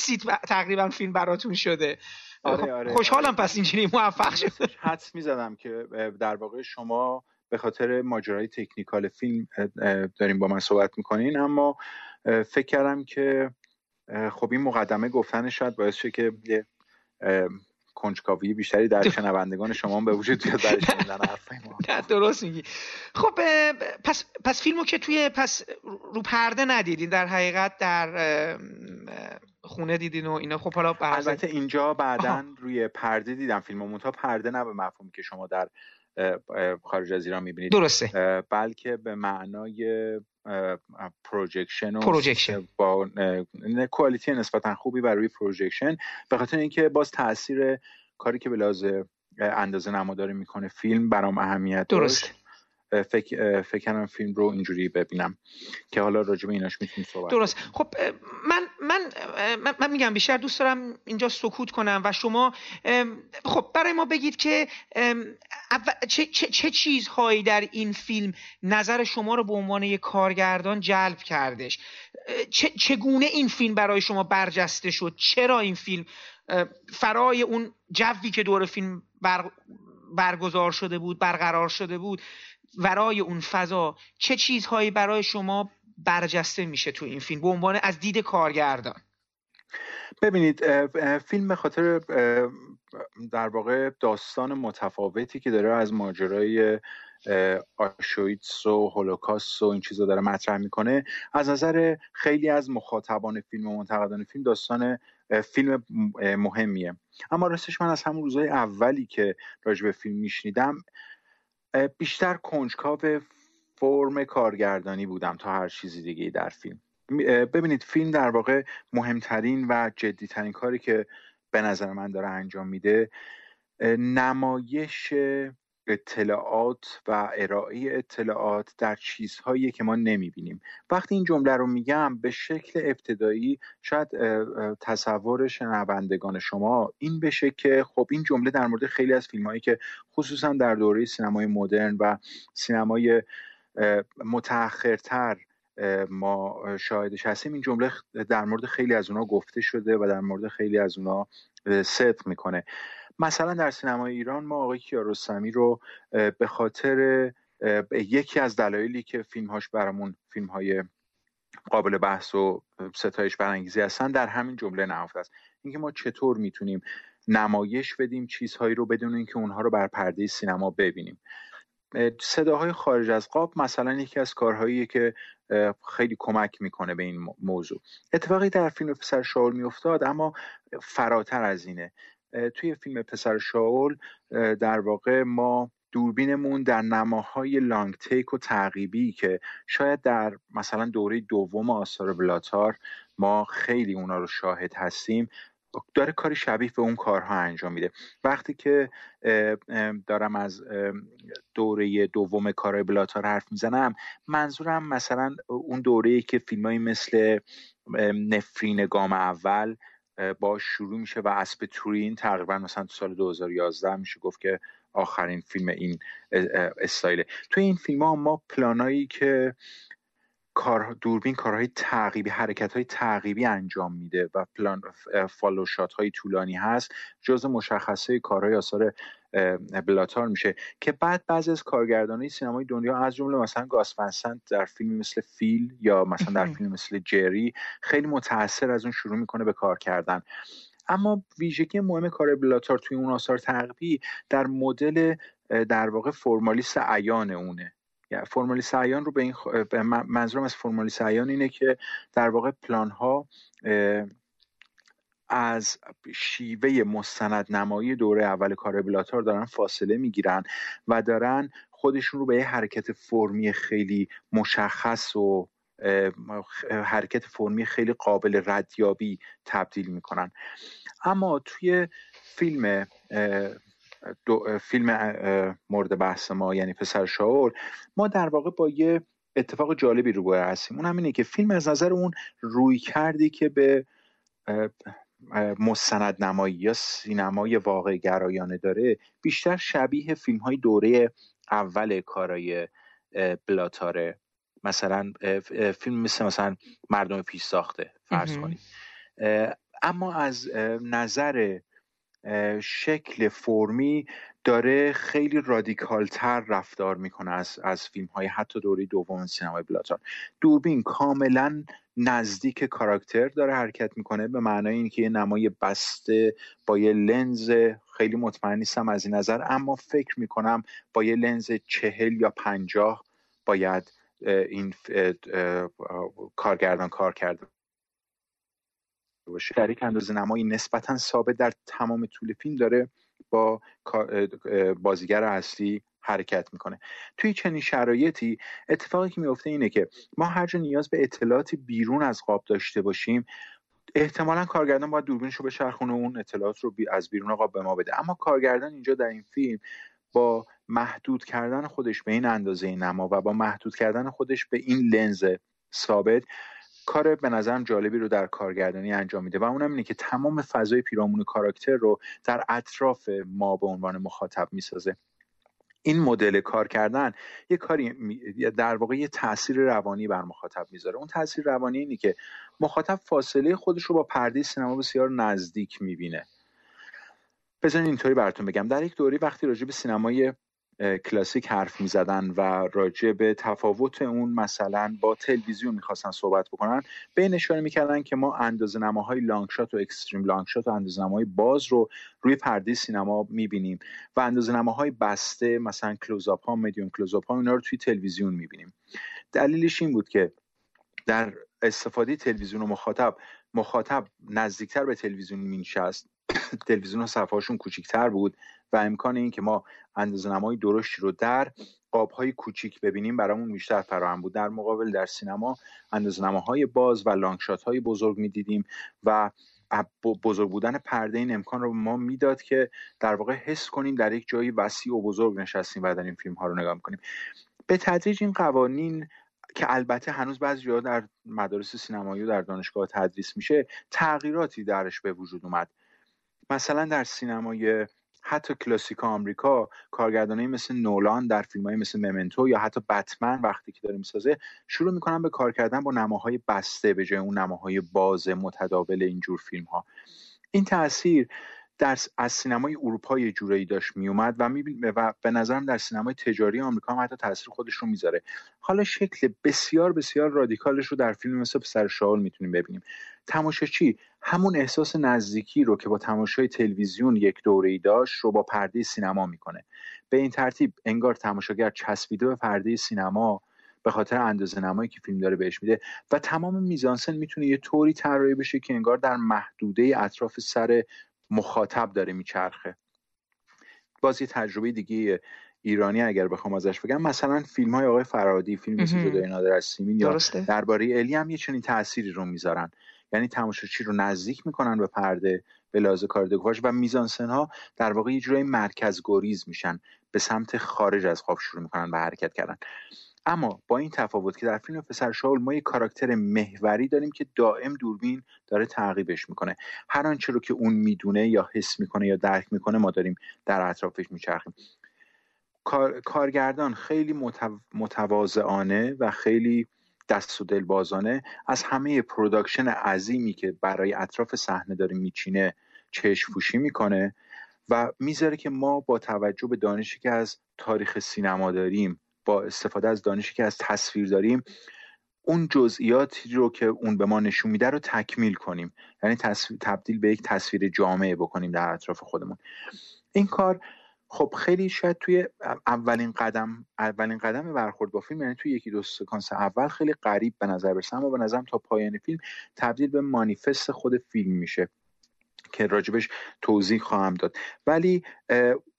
رفرنسی تقریبا فیلم براتون شده. آره آره خوشحالم آره. پس اینجوری موفق شد حدس می‌زدم که در واقع شما به خاطر ماجرای تکنیکال فیلم داریم با من صحبت می‌کنین. اما فکر کردم که خب این مقدمه گفتن شاید باعث شه که یه کنجکاوی بیشتری در شنوندگان شما به وجود بیاد برای شنیدن حرفای ما. درست میگی. خب پس پس فیلمو که توی پس رو پرده ندیدین در حقیقت در خونه دیدین و اینا. خب حالا البته اینجا بعدا روی پرده دیدم فیلمو. منتها پرده نه به مفهومی که شما در خارج از ایران می‌بینید. درسته. بلکه به معنای projection و projection با quality نسبتا خوبی برای projection به خاطر اینکه باز تاثیر کاری که به لحاظ اندازه نما داره می‌کنه فیلم برام اهمیت درست فکر فکر فیلم رو اینجوری ببینم که حالا راجع به ایناش می‌تونیم صحبت درست. خب من من من میگم بیشتر دوست دارم اینجا سکوت کنم و شما خب برای ما بگید که چه, چه, چه چیزهایی در این فیلم نظر شما رو به عنوان یک کارگردان جلب کردش؟ چگونه این فیلم برای شما برجسته شد؟ چرا این فیلم فرای اون جوی که دور فیلم بر برگزار شده بود برقرار شده بود ورای اون فضا چه چیزهایی برای شما برجسته میشه تو این فیلم؟ به عنوان از دید کارگردان. ببینید فیلم به خاطر در واقع داستان متفاوتی که داره از ماجرای آشویتس و هولوکاست و این چیزا داره مطرح می‌کنه از نظر خیلی از مخاطبان فیلم و منتقدان فیلم داستان فیلم مهمیه. اما راستش من از همون روزهای اولی که راجع به فیلم میشنیدم بیشتر کنجکاو فرم کارگردانی بودم تا هر چیزی دیگه در فیلم. ببینید فیلم در واقع مهمترین و جدیترین کاری که به نظر من داره انجام میده نمایش اطلاعات و ارائه اطلاعات در چیزهایی که ما نمی‌بینیم. وقتی این جمله رو میگم به شکل ابتدایی شاید تصور شنوندگان شما این بشه که خب این جمله در مورد خیلی از فیلم هایی که خصوصا در دوره سینمای مدرن و سینمای متأخرتر ما شاهدش هستیم این جمله در مورد خیلی از اونا گفته شده و در مورد خیلی از اونا صدق می‌کنه. مثلا در سینمای ایران ما آقای کیارستمی رو به خاطر یکی از دلایلی که فیلمهاش برامون فیلم های قابل بحث و ستایش برانگیزی هستن در همین جمله نهفته است. اینکه ما چطور می‌تونیم نمایش بدیم چیزهایی رو بدون اینکه اونها رو بر پرده سینما ببینیم. صداهای خارج از قاب مثلا یکی از کارهایی که خیلی کمک می‌کنه به این موضوع. اتفاقی در فیلم پسر شاول میافتاد اما فراتر از اینه. توی فیلم پسر شاول در واقع ما دوربینمون در نماهای لانگ تیک و تعقیبی که شاید در مثلا دوره دوم آثار بلاتار ما خیلی اونا رو شاهد هستیم داره کاری شبیه به اون کارها انجام میده. وقتی که دارم از دوره دوم کارهای بلاتار حرف می‌زنم منظورم مثلا اون دوره که فیلمایی مثل نفرین گام اول با شروع میشه و اسب تورین تقریبا مثلا تو سال 2011 میشه گفت که آخرین فیلم این استایله. تو این فیلم ها ما پلانایی که کار دوربین کارهای تعقیبی حرکت های تعقیبی انجام میده و پلان follow shot های طولانی هست جز مشخصه کارهای آثار بلا تار میشه که بعد بعضی از کارگردانای سینمای دنیا از جمله مثلا گاس در فیلمی مثل فیل یا مثلا در فیلم مثل جری خیلی متاثر از اون شروع می‌کنه به کار کردن. اما ویژگی مهم کار بلا تار توی اون آثار تعقیبی در مدل در واقع فرمالیست عیان اونه. یعنی فرمالیست عیان رو به این خ... منظورم از فرمالیست عیان اینه که در واقع پلان ها از شیوه مستند نمایی دوره اول کار بلاتار دارن فاصله می‌گیرن و دارن خودشون رو به یه حرکت فرمی خیلی مشخص و حرکت فرمی خیلی قابل ردیابی تبدیل می‌کنن. اما توی فیلم دو فیلم مورد بحث ما یعنی پسر شاول ما در واقع با یه اتفاق جالبی رو هستیم. اون هم اینه که فیلم از نظر اون روی کردی که به مستند نمایی یا سینمای واقع گرایانه داره بیشتر شبیه فیلم های دوره اول کارای بلاتاره. مثلا فیلم مثل مثلا مردم پیش ساخته فرض کنید اما از نظر شکل فرمی داره خیلی رادیکالتر رفتار می‌کنه از, از فیلم های حتی دوره دوم سینمای بلاتار. دوربین کاملا نزدیک کاراکتر داره حرکت می‌کنه به معنای اینکه یه نمای بسته با یه لنز خیلی مطمئن نیستم از این نظر اما فکر می‌کنم با یه لنز چهل یا پنجاه باید این کارگردان کار کرده باشه. در یک اندازه نمایی نسبتا ثابت در تمام طول فیلم داره با بازیگر اصلی حرکت می‌کنه. توی چنین شرایطی اتفاقی که میفته اینه که ما هر جا نیاز به اطلاعاتی بیرون از قاب داشته باشیم احتمالا کارگردان باید دوربینش رو بچرخونه اون اطلاعات رو از بیرون قاب به ما بده. اما کارگردان اینجا در این فیلم با محدود کردن خودش به این اندازه نما و با محدود کردن خودش به این لنز ثابت کار به نظرم جالبی رو در کارگردانی انجام میده و اونم اینه که تمام فضای پیرامون کاراکتر رو در اطراف ما به عنوان مخاطب می‌سازه. این مدل کار کردن یه کاری در واقع یه تاثیر روانی بر مخاطب می‌ذاره. اون تاثیر روانی اینه که مخاطب فاصله خودش رو با پرده سینما بسیار نزدیک می‌بینه. بذارین اینطوری براتون بگم. در یک دوری وقتی راجع به سینمای کلاسیک حرف می‌زدن و راجع به تفاوت اون مثلا با تلویزیون می‌خواستن صحبت بکنن به این اشاره می‌کردن که ما اندازه نماهای long shot و extreme long shot و اندازه نماهای باز رو روی پرده سینما می‌بینیم و اندازه نماهای بسته مثلا کلوزاپ ها میدیوم کلوزاپ ها اینا رو توی تلویزیون می‌بینیم. دلیلش این بود که در استفاده تلویزیون و مخاطب مخاطب نزدیکتر به تلویزیون مینشست. تلویزیون صفحهاشون کوچیکتر بود و امکان این که ما اندازه نمای درشتی رو در قاب های کوچیک ببینیم برامون بیشتر فراهم بود. در مقابل در سینما اندازه نماهای باز و لانگشات های بزرگ می‌دیدیم و بزرگ بودن پرده این امکان رو ما می‌داد که در واقع حس کنیم در یک جایی وسیع و بزرگ نشستیم و در این فیلم ها رو نگاه می‌کنیم. به تدریج این قوانین که البته هنوز بعضی جاها در مدارس سینمایی و در دانشگاه تدریس میشه تغییراتی درش به وجود اومد. مثلا در سینمای حتی کلاسیک آمریکا کارگردانی مثل نولان در فیلم های مثل ممنتو یا حتی بتمن وقتی که داره می‌سازه شروع می‌کنن به کار کردن با نماهای بسته به جای اون نماهای باز متداول اینجور فیلم ها این تاثیر در از سینمای اروپا یه جورایی داشت میومد و و به نظرم در سینمای تجاری آمریکا هم حتی تاثیر خودش رو می‌ذاره. حالا شکل بسیار بسیار رادیکالش رو در فیلم مثل پسر شاول می‌تونیم ببینیم. تماشاچی همون احساس نزدیکی رو که با تماشای تلویزیون یک دوره ای داشت رو با پرده سینما می‌کنه. به این ترتیب انگار تماشاگر چسبیده به پرده سینما به خاطر اندازه نمایی که فیلم داره بهش میده و تمام میزانسن می‌تونه یه طوری طراحی بشه که انگار در محدوده اطراف سر مخاطب داره میچرخه. باز یه تجربه دیگه ایرانی اگر بخوام ازش بگم مثلا فیلم های آقای فرادی فیلم مثل جدای نادر از سیمین یا درباره الی هم یه چنین تأثیری رو می‌ذارن. یعنی تماشاچی رو نزدیک می‌کنن به پرده به لحاظ کاردگوهاش و میزانسن ها در واقع یه جورای مرکز گریز میشن. به سمت خارج از قاب شروع می‌کنن به حرکت کردن. اما با این تفاوت که در فیلم پسر شاول ما یه کاراکتر محوری داریم که دائم دوربین داره تعقیبش می‌کنه. هر آنچه رو که اون می‌دونه یا حس می‌کنه یا درک می‌کنه ما داریم در اطرافش میچرخیم. کار، کارگردان خیلی متواضعانه و خیلی دست و دل بازانه از همه production عظیمی که برای اطراف صحنه داره میچینه چشم پوشی می‌کنه و می‌ذاره که ما با توجه به دانشی که از تاریخ سینما داریم با استفاده از دانشی که از تصویر داریم اون جزئیاتی رو که اون به ما نشون میده رو تکمیل کنیم. یعنی تبدیل به یک تصویر جامعه بکنیم در اطراف خودمون. این کار خب خیلی شاید توی اولین قدم اولین قدم برخورد با فیلم یعنی توی یکی دو سکانس اول خیلی غریب به نظر برسه. اما به نظرم تا پایان فیلم تبدیل به مانیفست خود فیلم میشه که راجبش توضیح خواهم داد. ولی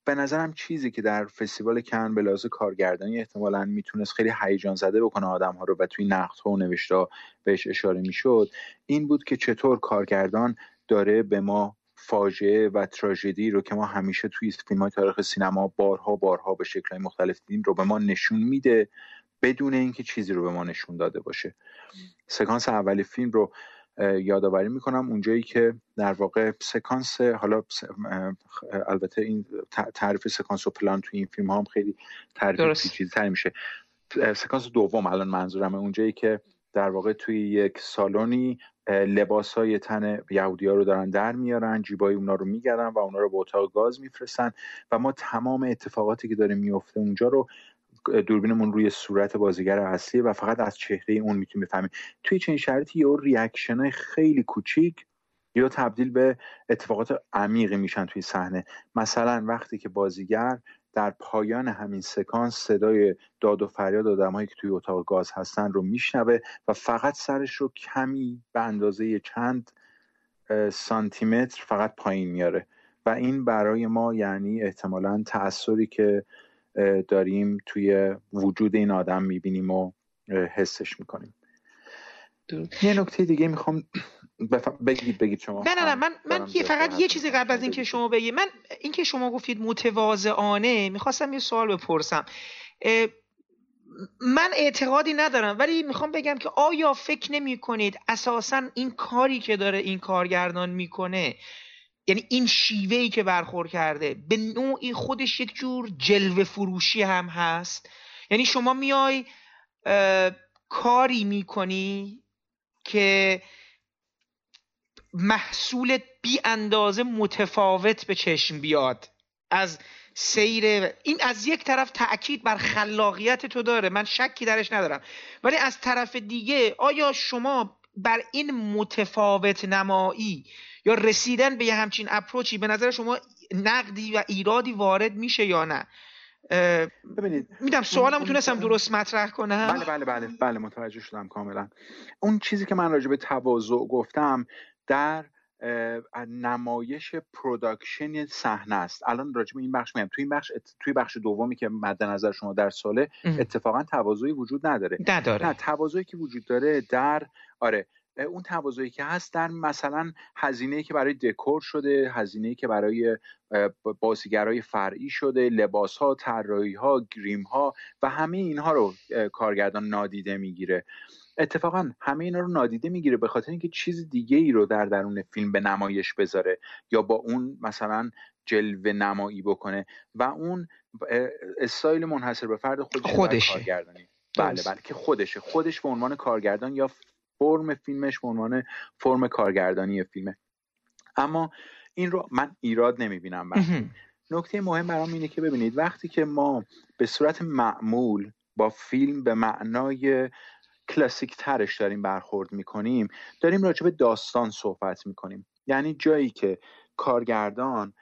به نظرم چیزی که در فستیوال کن به لحاظ کارگردانی احتمالا می‌تونست خیلی هیجان زده بکنه آدم ها رو و توی نقد ها و نوشته بهش اشاره می‌شد این بود که چطور کارگردان داره به ما فاجعه و تراژدی رو که ما همیشه توی فیلم های تاریخ سینما بارها بارها به شکل مختلف دیدیم رو به ما نشون میده بدون اینکه چیزی رو به ما نشون داده باشه. سکانس اولی فیلم رو یادآوری می‌کنم اونجایی که در واقع سکانس حالا البته این تعریف سکانس و پلان توی این فیلم هم خیلی تعریف پیچیده‌تر میشه. سکانس دوم الان منظورمه. اونجایی که در واقع توی یک سالونی لباس های تن یهودی ها رو دارن در میارن جیبای اونا رو میگردن و اونا رو به اتاق گاز میفرستن و ما تمام اتفاقاتی که داره میفته اونجا رو دوربینمون روی صورت بازیگر اصلی و فقط از چهره اون می‌تونیم بفهمیم. توی چنین شرایطی یه reaction های خیلی کوچیک یا تبدیل به اتفاقات عمیقی میشن توی صحنه. مثلا وقتی که بازیگر در پایان همین سکانس صدای داد و فریاد آدمهایی که توی اتاق گاز هستن رو میشنوه و فقط سرش رو کمی به اندازه چند سانتیمتر فقط پایین میاره. و این برای ما یعنی احتمالا تأثیری که داریم توی وجود این آدم می‌بینیم و حسش می‌کنیم. یه نکته دیگه می‌خوام بگید بگید شما. نه نه نه من من یه فقط یه چیزی قبل از اینکه شما بگید من اینکه شما گفتید متواضعانه می‌خواستم یه سوال بپرسم. من اعتقادی ندارم ولی می‌خوام بگم که آیا فکر نمی کنید اساسا این کاری که داره این کارگردان می‌کنه یعنی این شیوه ای که برخور کرده به نوعی خودش یک جور جلوه فروشی هم هست؟ یعنی شما میای کاری می‌کنی که محصول بی اندازه متفاوت به چشم بیاد. از سیر این از یک طرف تاکید بر خلاقیت تو داره. من شکی درش ندارم. ولی از طرف دیگه آیا شما بر این متفاوت نمایی یا رسیدن به یه همچین approach ی به نظر شما نقدی و ایرادی وارد میشه یا نه؟ ببینید میدم سوالم تونستم درست مطرح کنم. بله بله بله بله متوجه شدم کاملا. اون چیزی که من راجع به تواضع گفتم در نمایش production صحنه است. الان راجع به این بخش میگم. توی این بخش توی بخش دومی که مد نظر شما در ساله اتفاقا تواضعی وجود نداره. نداره. نه تواضعی که وجود داره در آره اون تواضعی که هست در مثلا هزینه که برای دکور شده هزینه که برای بازیگرای فرعی شده لباس ها طراحی ها گریم ها و همه اینها رو کارگردان نادیده می‌گیره. اتفاقا همه اینا رو نادیده می‌گیره به خاطر اینکه چیز دیگه ای رو در درون فیلم به نمایش بذاره یا با اون مثلا جلوه نمایی بکنه و اون استایل منحصر به فرد خودش خودشه. کارگردانی. بله بله که خودشه. خودش به عنوان کارگردان یا فرم فیلمش به عنوان فرم کارگردانی فیلمه اما این رو من ایراد نمی‌بینم نکته مهم برام اینه که ببینید وقتی که ما به صورت معمول با فیلم به معنای کلاسیک ترش داریم برخورد می‌کنیم داریم راجع به داستان صحبت می‌کنیم. یعنی جایی که کارگردان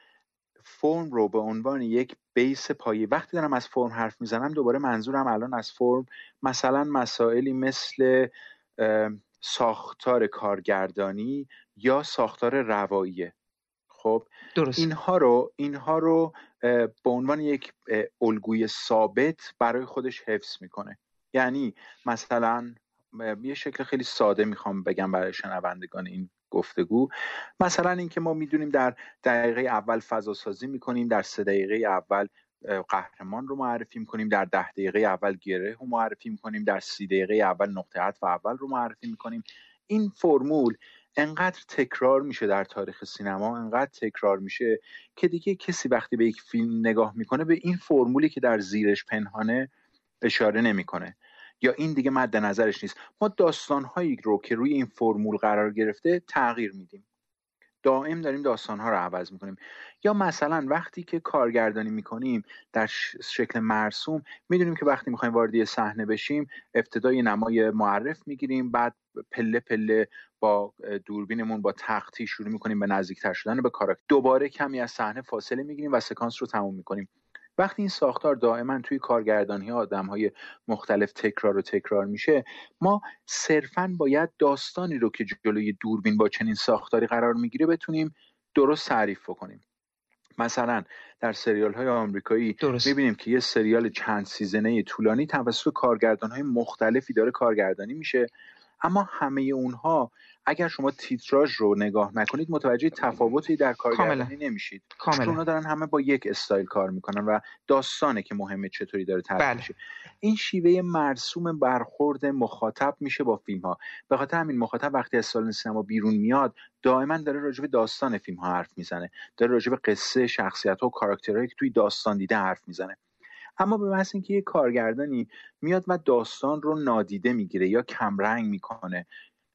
فرم رو به عنوان یک بیس پایه وقتی دارم از فرم حرف می‌زنم دوباره منظورم الان از فرم مثلا مسائلی مثل ساختار کارگردانی یا ساختار رواییه. خب درست. اینها رو اینها رو به عنوان یک الگوی ثابت برای خودش حفظ می‌کنه. یعنی مثلا یه شکل خیلی ساده می‌خوام بگم برای شنوندگان این گفتگو. مثلا اینکه ما می‌دونیم در دقیقه اول فضا سازی می‌کنیم در سه دقیقه اول قهرمان رو معرفی می‌کنیم در ده دقیقه اول گره رو معرفی می‌کنیم در سی دقیقه اول نقطه عطف اول رو معرفی می‌کنیم. این فرمول انقدر تکرار میشه در تاریخ سینما انقدر تکرار میشه که دیگه کسی وقتی به یک فیلم نگاه می‌کنه به این فرمولی که در زیرش پنهانه اشاره نمی‌کنه. یا این دیگه مد نظرش نیست. ما داستانهایی رو که روی این فرمول قرار گرفته تغییر میدیم. دائم داریم داستانها رو عوض می‌کنیم. یا مثلا وقتی که کارگردانی می‌کنیم در شکل مرسوم می‌دونیم که وقتی می‌خوایم وارد صحنه بشیم ابتدای نمای معرف می‌گیریم بعد پله پله با دوربینمون با تختی شروع می‌کنیم به نزدیکتر شدن به کاراکتر. دوباره کمی از صحنه فاصله می‌گیریم و سکانس رو تموم می‌کنیم. وقتی این ساختار دائما توی کارگردانی آدم های مختلف تکرار و تکرار میشه ما صرفا باید داستانی رو که جلوی دوربین با چنین ساختاری قرار می‌گیره بتونیم درست تعریف بکنیم. مثلا در سریال های آمریکایی می‌بینیم که یه سریال چند سیزنه طولانی توسط کارگردان های مختلفی داره کارگردانی میشه اما همه اونها اگر شما تیتراژ رو نگاه نکنید متوجه تفاوتی در کارگردانی نمیشید. چون اونا دارن همه با یک استایل کار می‌کنن و داستانه که مهمه چطوری داره تعریف بله. میشه. این شیوه مرسوم برخورد مخاطب میشه با فیلم ها به خاطر همین مخاطب وقتی از سالن سینما بیرون میاد دائما داره راجع به داستان فیلم ها حرف می‌زنه. داره راجع به قصه شخصیت ها و کاراکترهایی که توی داستان دیده حرف می‌زنه. اما به محض اینکه یه کارگردانی میاد و داستان رو نادیده می‌گیره یا کمرنگ می‌کنه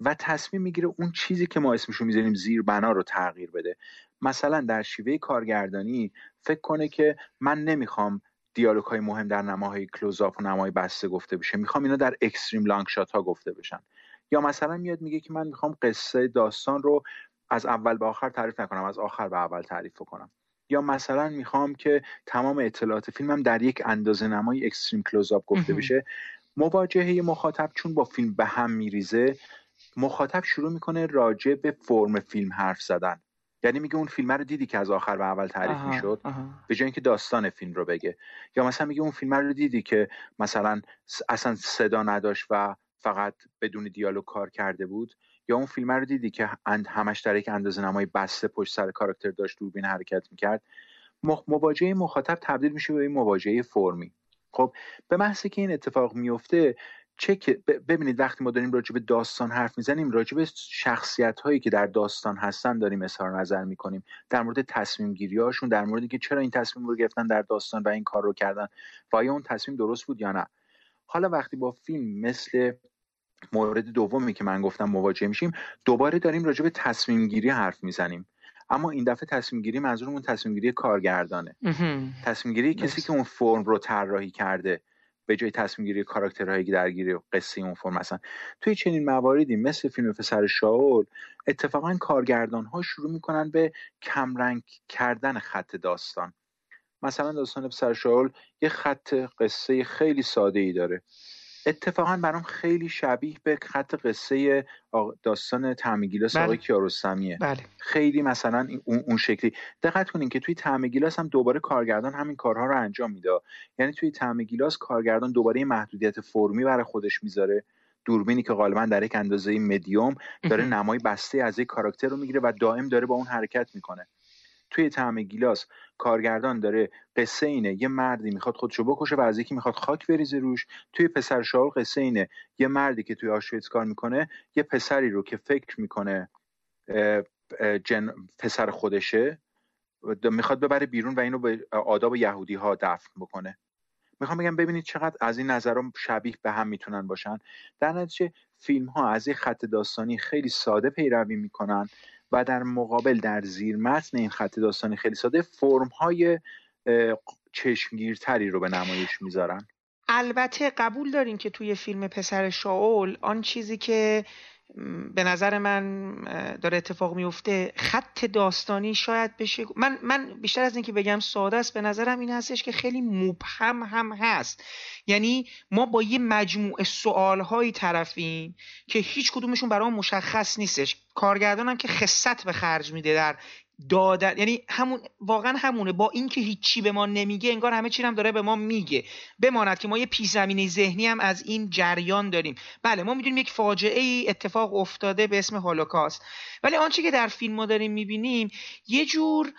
و تصمیم می‌گیره اون چیزی که ما اسمشو می‌ذاریم زیر بنا رو تغییر بده. مثلا در شیوه کارگردانی فکر کنه که من نمی‌خوام دیالوگ های مهم در نماهای کلوزآپ و نمای بسته گفته بشه. می‌خوام اینا در اکستریم لانگ شات ها گفته بشن. یا مثلا میاد میگه که من می‌خوام قصه داستان رو از اول به آخر تعریف نکنم از آخر به اول تعریف کنم یا مثلا می‌خوام که تمام اطلاعات فیلمم در یک اندازه نمای اکستریم کلوزآپ گفته بشه. مواجهه مخاطب چون با فیلم به هم میریزه مخاطب شروع می‌کنه راجع به فرم فیلم حرف زدن. یعنی میگه اون فیلم رو دیدی که از آخر به اول تعریف می‌شد؟ به جای اینکه داستان فیلم رو بگه. یا مثلا میگه اون فیلم رو دیدی که مثلا اصلا صدا نداشت و فقط بدون دیالوگ کار کرده بود؟ یا اون فیلم رو دیدی که همش در یک اندازه نمای بسته پشت سر کاراکتر داشت دوربین حرکت می‌کرد؟ مواجهه مخاطب تبدیل میشه به مواجهه فرمی. خب به محض که این اتفاق میفته چه ببینید وقتی ما داریم راجع به داستان حرف می‌زنیم راجع به شخصیت هایی که در داستان هستن داریم اظهار نظر می‌کنیم. در مورد تصمیم گیری هاشون در مورد که چرا این تصمیم رو گرفتن در داستان و این کار رو کردن. و آیا اون تصمیم درست بود یا نه؟ حالا وقتی با فیلم مثل مورد دومی که من گفتم مواجه میشیم دوباره داریم راجع به تصمیم گیری حرف می‌زنیم. اما این دفعه تصمیم گیری منظورمون تصمیم گیری کارگردانه. تصمیم گیری کسی که اون فرم رو طراحی کرده به جای تصمیم گیری کاراکترهایی که درگیری قصه اون فرم هستن توی چنین مواردی مثل فیلم پسر شاول اتفاقا کارگردان ها شروع می‌کنن به کمرنگ کردن خط داستان. مثلا داستان پسر شاول یه خط قصه خیلی ساده ای داره. اتفاقا برام خیلی شبیه به خط قصه داستان تعمیگیلاس بله. آقای کیارستمیه. بله. خیلی مثلا اون, شکلی. دقت کنین که توی تعمیگیلاس هم دوباره کارگردان همین کارها رو انجام میده. یعنی توی تعمیگیلاس کارگردان دوباره محدودیت فرمی برای خودش می‌ذاره. دوربینی که غالبا در یک اندازه مدیوم داره نمای بسته از یک کاراکتر رو می‌گیره و دائم داره با اون حرکت می‌کنه. توی طعم گیلاس. کارگردان داره قصه اینه یه مردی می‌خواد خودشو بکشه و از یکی می‌خواد خاک بریزه روش. توی پسر شاول قصه اینه یه مردی که توی آشویتس کار می‌کنه یه پسری رو که فکر می‌کنه جن پسر خودشه می‌خواد ببره بیرون و اینو به آداب یهودی ها دفن بکنه. می‌خوام بگم ببینید چقدر از این نظرها شبیه به هم می‌تونن باشن. در نتیجه فیلم ها از این خط داستانی خیلی ساده پیروی می‌کنن. و در مقابل در زیر متن این خط داستانی خیلی ساده فرم های چشمگیرتری رو به نمایش می‌ذارن. البته قبول داریم که توی فیلم پسر شاول آن چیزی که به نظر من داره اتفاق میفته. خط داستانی شاید بشه. من من بیشتر از اینکه بگم ساده است به نظرم این هستش که خیلی مبهم هم هست. یعنی ما با یه مجموعه سوال هایی طرفیم که هیچ کدومشون برای مشخص نیستش. کارگردان هم که خصت به خرج میده در دادن. یعنی همون واقعا همونه. با اینکه هیچی به ما نمیگه انگار همه چی هم داره به ما میگه. بماند که ما یه پیش زمینه ذهنی هم از این جریان داریم. بله ما می‌دونیم یک فاجعه ای اتفاق افتاده به اسم هولوکاست. ولی آنچه که در فیلم ما داریم می‌بینیم یه جور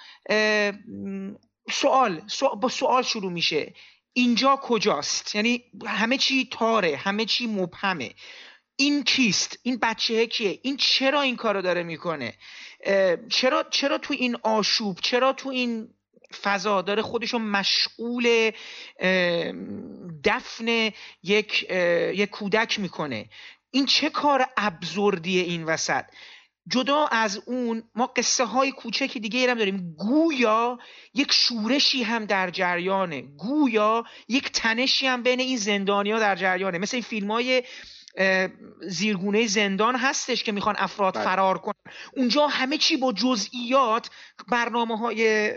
سوال با سوال شروع میشه. اینجا کجاست؟ یعنی همه چی تاره همه چی مبهمه. این کیست؟ این بچه کیه؟ این چرا این کارو داره می‌کنه؟ چرا چرا تو این آشوب؟ چرا تو این فضا داره خودشو مشغول دفن یک یک کودک می‌کنه؟ این چه کار ابزردیه این وسط؟ جدا از اون ما قصه های کوچکی دیگه هم داریم. گویا یک شورشی هم در جریانه. گویا یک تنشی هم بین این زندانیا در جریانه. مثل این فیلم های زیرگونه زندان هستش که می‌خوان افراد بله. فرار کنن. اونجا همه چی با جزئیات برنامه های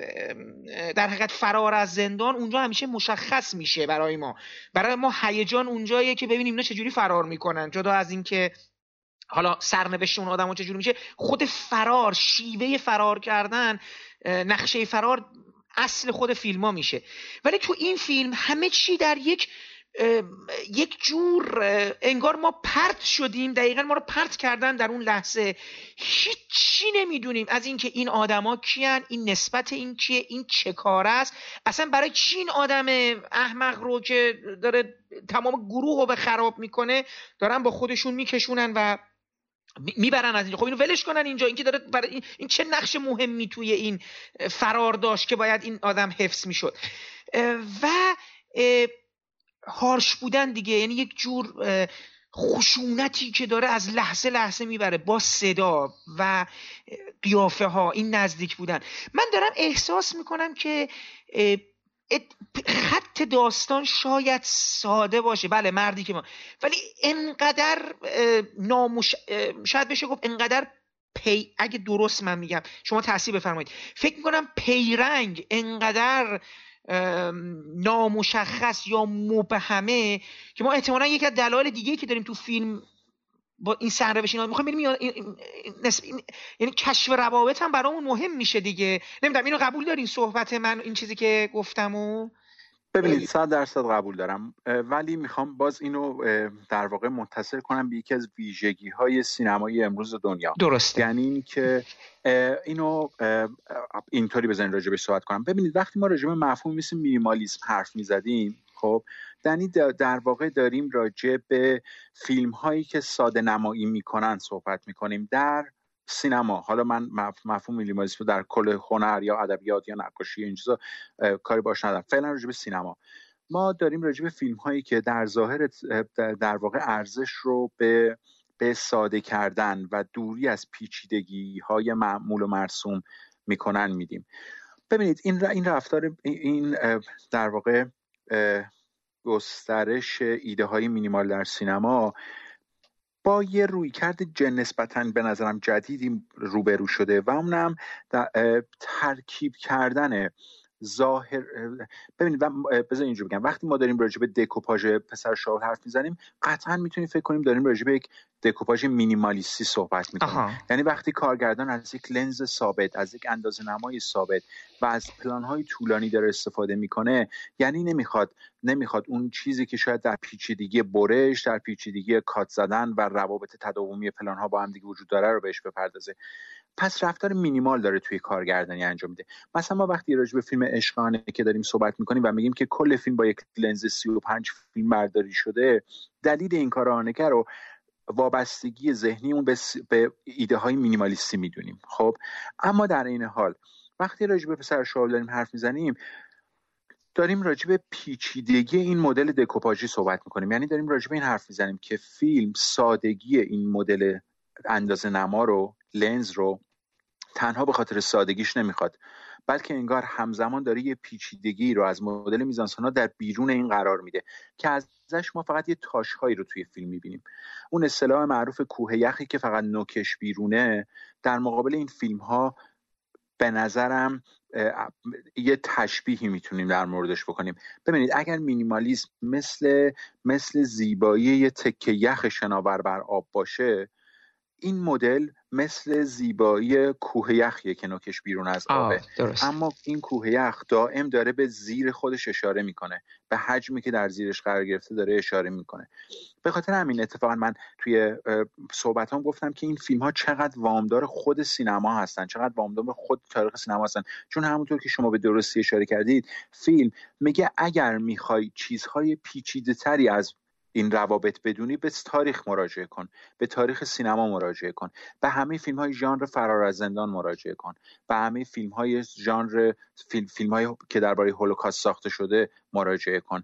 در حقیقت فرار از زندان اونجا همیشه مشخص میشه برای ما. برای ما هیجان اونجاییه که ببینیم اینا چجوری فرار می‌کنن. جدا از اینکه حالا سرنوشت اون آدم چجوری میشه خود فرار شیوه فرار کردن نقشه فرار اصل خود فیلم ها میشه. ولی تو این فیلم همه چی در یک یک جور انگار ما پرت شدیم دقیقا ما رو پرت کردن در اون لحظه. هیچی نمی‌دونیم از اینکه این آدما کیان این نسبت این کیه این چه کار است. اصلا برای چی این آدم احمق رو که داره تمام گروه رو به خراب می‌کنه دارن با خودشون میکشونن و می‌برن از اینجا. خب اینو ولش کنن اینجا. اینکه داره برای این, چه نقش مهمی توی این فرار داشت که باید این آدم حفظ می‌شد. و هارش بودن دیگه. یعنی یک جور خشونتی که داره از لحظه لحظه می‌بره با صدا و قیافه ها این نزدیک بودن. من دارم احساس می‌کنم که خط داستان شاید ساده باشه. بله مردی که ما. ولی انقدر نامش شاید بشه گفت انقدر پی اگه درست من میگم. شما تحصیل بفرمایید. فکر می‌کنم پیرنگ انقدر نامشخص یا مبهمه که ما احتمالا یکی از دلایل دیگه که داریم تو فیلم با این سرنوشت اینا می‌خوام بریم یعنی کشف روابط هم برامون مهم میشه دیگه. نمی‌دونم اینو قبول دارین صحبت من این چیزی که گفتم و؟ ببینید صد درصد قبول دارم. ولی می‌خوام باز اینو در واقع متصل کنم به یکی از ویژگی های سینمایی امروز دنیا. درسته. یعنی اینکه اینو اینطوری بزنید راجع به صحبت کنم. ببینید وقتی ما راجع به مفهوم مثل مینیمالیسم حرف می‌زدیم خب دنی در واقع داریم راجع به فیلم هایی که ساده نمایی می‌کنن صحبت می‌کنیم. در سینما. حالا من مفهوم مینیمالیسم در کل هنر یا ادبیات یا نقاشی این چیزا کاری باش ندارم. فعلا راجع به سینما. ما داریم راجع به فیلم هایی که در ظاهر در واقع ارزش رو به به ساده کردن و دوری از پیچیدگی های معمول و مرسوم می‌کنن میدیم. ببینید این این رفتار این در واقع گسترش ایده های مینیمال در سینما با یه رویکرد نسبتا به نظرم جدیدی روبرو شده و اونم ترکیب کردن ظاهر ببینید بذار اینجوری بگم. وقتی ما داریم راجع به دکوپاژ پسر شاول حرف می‌زنیم قطعا می‌تونیم فکر کنیم داریم راجع به یک دکوپاژ مینیمالیستی صحبت می‌کنیم. یعنی وقتی کارگردان از یک لنز ثابت از یک اندازه نمای ثابت و از پلان های طولانی داره استفاده می‌کنه یعنی نمی‌خواد نمی‌خواد اون چیزی که شاید در پیچیدگی برش در پیچیدگی کات زدن و روابط تداومی پلان ها با هم دیگه وجود داره رو بهش بپردازه. پس رفتار مینیمال داره توی کارگردانی انجام میده. مثلا ما وقتی راجع به فیلم عشقانه که داریم صحبت می‌کنیم و میگیم که کل فیلم با یک لنز 35 فیلم برداری شده دلیل این کار رو وابستگی ذهنی اون به, ایده های مینیمالیستی می‌دونیم. خب؟ اما در این حال وقتی راجع به پسر شاول داریم حرف می‌زنیم داریم راجع به پیچیدگی این مدل دکوپاژی صحبت می‌کنیم. یعنی داریم راجع به این حرف می‌زنیم که فیلم سادگی این مدل اندازه نما رو لنز رو تنها به خاطر سادگیش نمی‌خواد بلکه انگار همزمان داره یه پیچیدگی رو از مدل میزانسانا در بیرون این قرار میده که ازش ما فقط یه تاشهایی رو توی فیلم می‌بینیم. اون اصطلاح معروف کوه یخی که فقط نوکش بیرونه در مقابل این فیلم ها به نظرم یه تشبیهی می‌تونیم در موردش بکنیم. ببینید اگر مینیمالیسم مثل مثل زیبایی یه تکه یخ شناور بر آب باشه این مدل مثل زیبایی کوه یخیه که نوکش بیرون از آبه. اما این کوه یخ دائم داره به زیر خودش اشاره می‌کنه. به حجمی که در زیرش قرار گرفته داره اشاره می‌کنه. به خاطر همین اتفاقا من توی صحبت هم گفتم که این فیلم ها چقدر وامدار خود سینما هستن چقدر وامدار خود تاریخ سینما هستن. چون همونطور که شما به درستی اشاره کردید فیلم میگه اگر می‌خوای چیزهای پیچیده تری از این روابط بدونی به تاریخ مراجعه کن به تاریخ سینما مراجعه کن به همه فیلم های ژانر فرار از زندان مراجعه کن به همه فیلم های ژانر فیلم, فیلم های که درباره هولوکاست ساخته شده مراجعه کن.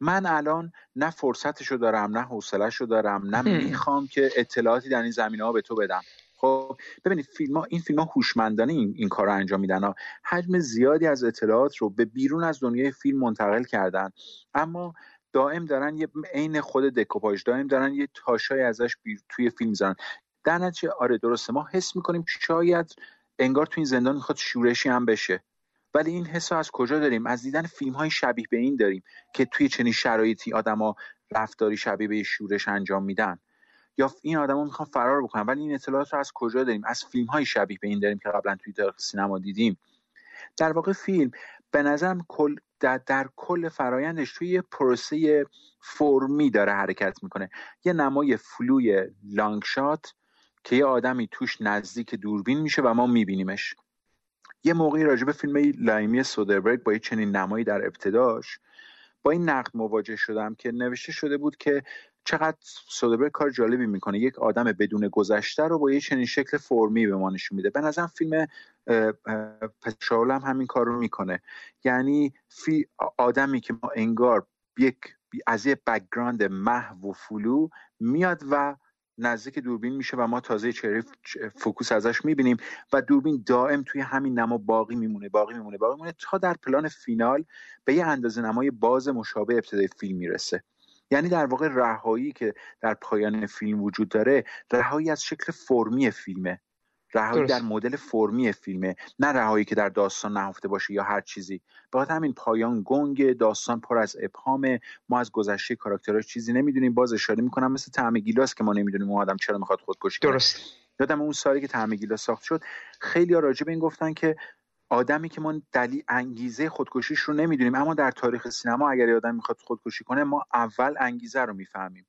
من الان نه فرصتشو دارم نه حوصلهشو دارم نه می‌خوام که اطلاعاتی در این زمینه ها به تو بدم. خب ببینید فیلم ها این فیلم ها هوشمندانه این, این کار رو انجام میدن ها. حجم زیادی از اطلاعات رو به بیرون از دنیای فیلم منتقل کردن. اما دائم دارن یه عین خود دکوپاژ دائم دارن یه تاشای ازش توی فیلم می‌ذارن. در نتیجه آره درسته. ما حس می‌کنیم شاید انگار تو این زندان می‌خواد شورشی هم بشه. ولی این حس از کجا داریم؟ از دیدن فیلم های شبیه به این داریم که توی چنین شرایطی آدما رفتاری شبیه به شورش انجام میدن. یا این آدما می‌خوان فرار بکنن. ولی این اطلاعات رو از کجا داریم؟ از فیلم های شبیه به این داریم که قبلا توی تاریخ سینما دیدیم. در واقع فیلم به نظرم کل در, در کل فرایندش توی یه پروسه فرمی داره حرکت می‌کنه. یه نمای فلوی long shot که یه آدمی توش نزدیک دوربین میشه و ما میبینیمش. یه موقعی راجب فیلم لایمی سودربرگ با یه چنین نمایی در ابتداش با این نقد مواجه شدم که نوشته شده بود که چقدر سودربرگ کار جالبی می‌کنه. یک آدم بدون گذشته رو با یه چنین شکل فرمی به ما نشون میده. به نظرم فیلم پسر شاول هم همین کار رو می‌کنه. یعنی فی آدمی که ما انگار یک از یه background محو و فلو میاد و نزدیک دوربین میشه و ما تازه چهره focus ازش می‌بینیم و دوربین دائم توی همین نما باقی میمونه باقی میمونه باقی میمونه تا در پلان فینال به یه اندازه نمای باز مشابه ابتدای فیلم می‌رسه. یعنی در واقع رهایی که در پایان فیلم وجود داره رهایی از شکل فرمی فیلمه. رهایی در مدل فرمی فیلمه. نه رهایی که در داستان نهفته باشه یا هر چیزی. به همین پایان گنگ داستان پر از ابهام ما از گذشته کاراکترها چیزی نمی‌دونیم. باز اشاره می‌کنم مثل طعم گیلاس که ما نمی‌دونیم اون آدم چرا می‌خواد خودکشی درست. یادم اون سالی که طعم گیلاس ساخت شد خیلی ها راجع به این گفتن که آدمی که ما دلیل انگیزه خودکشیش رو نمی‌دونیم اما در تاریخ سینما اگر آدم می‌خواد خودکشی کنه ما اول انگیزه رو می‌فهمیم.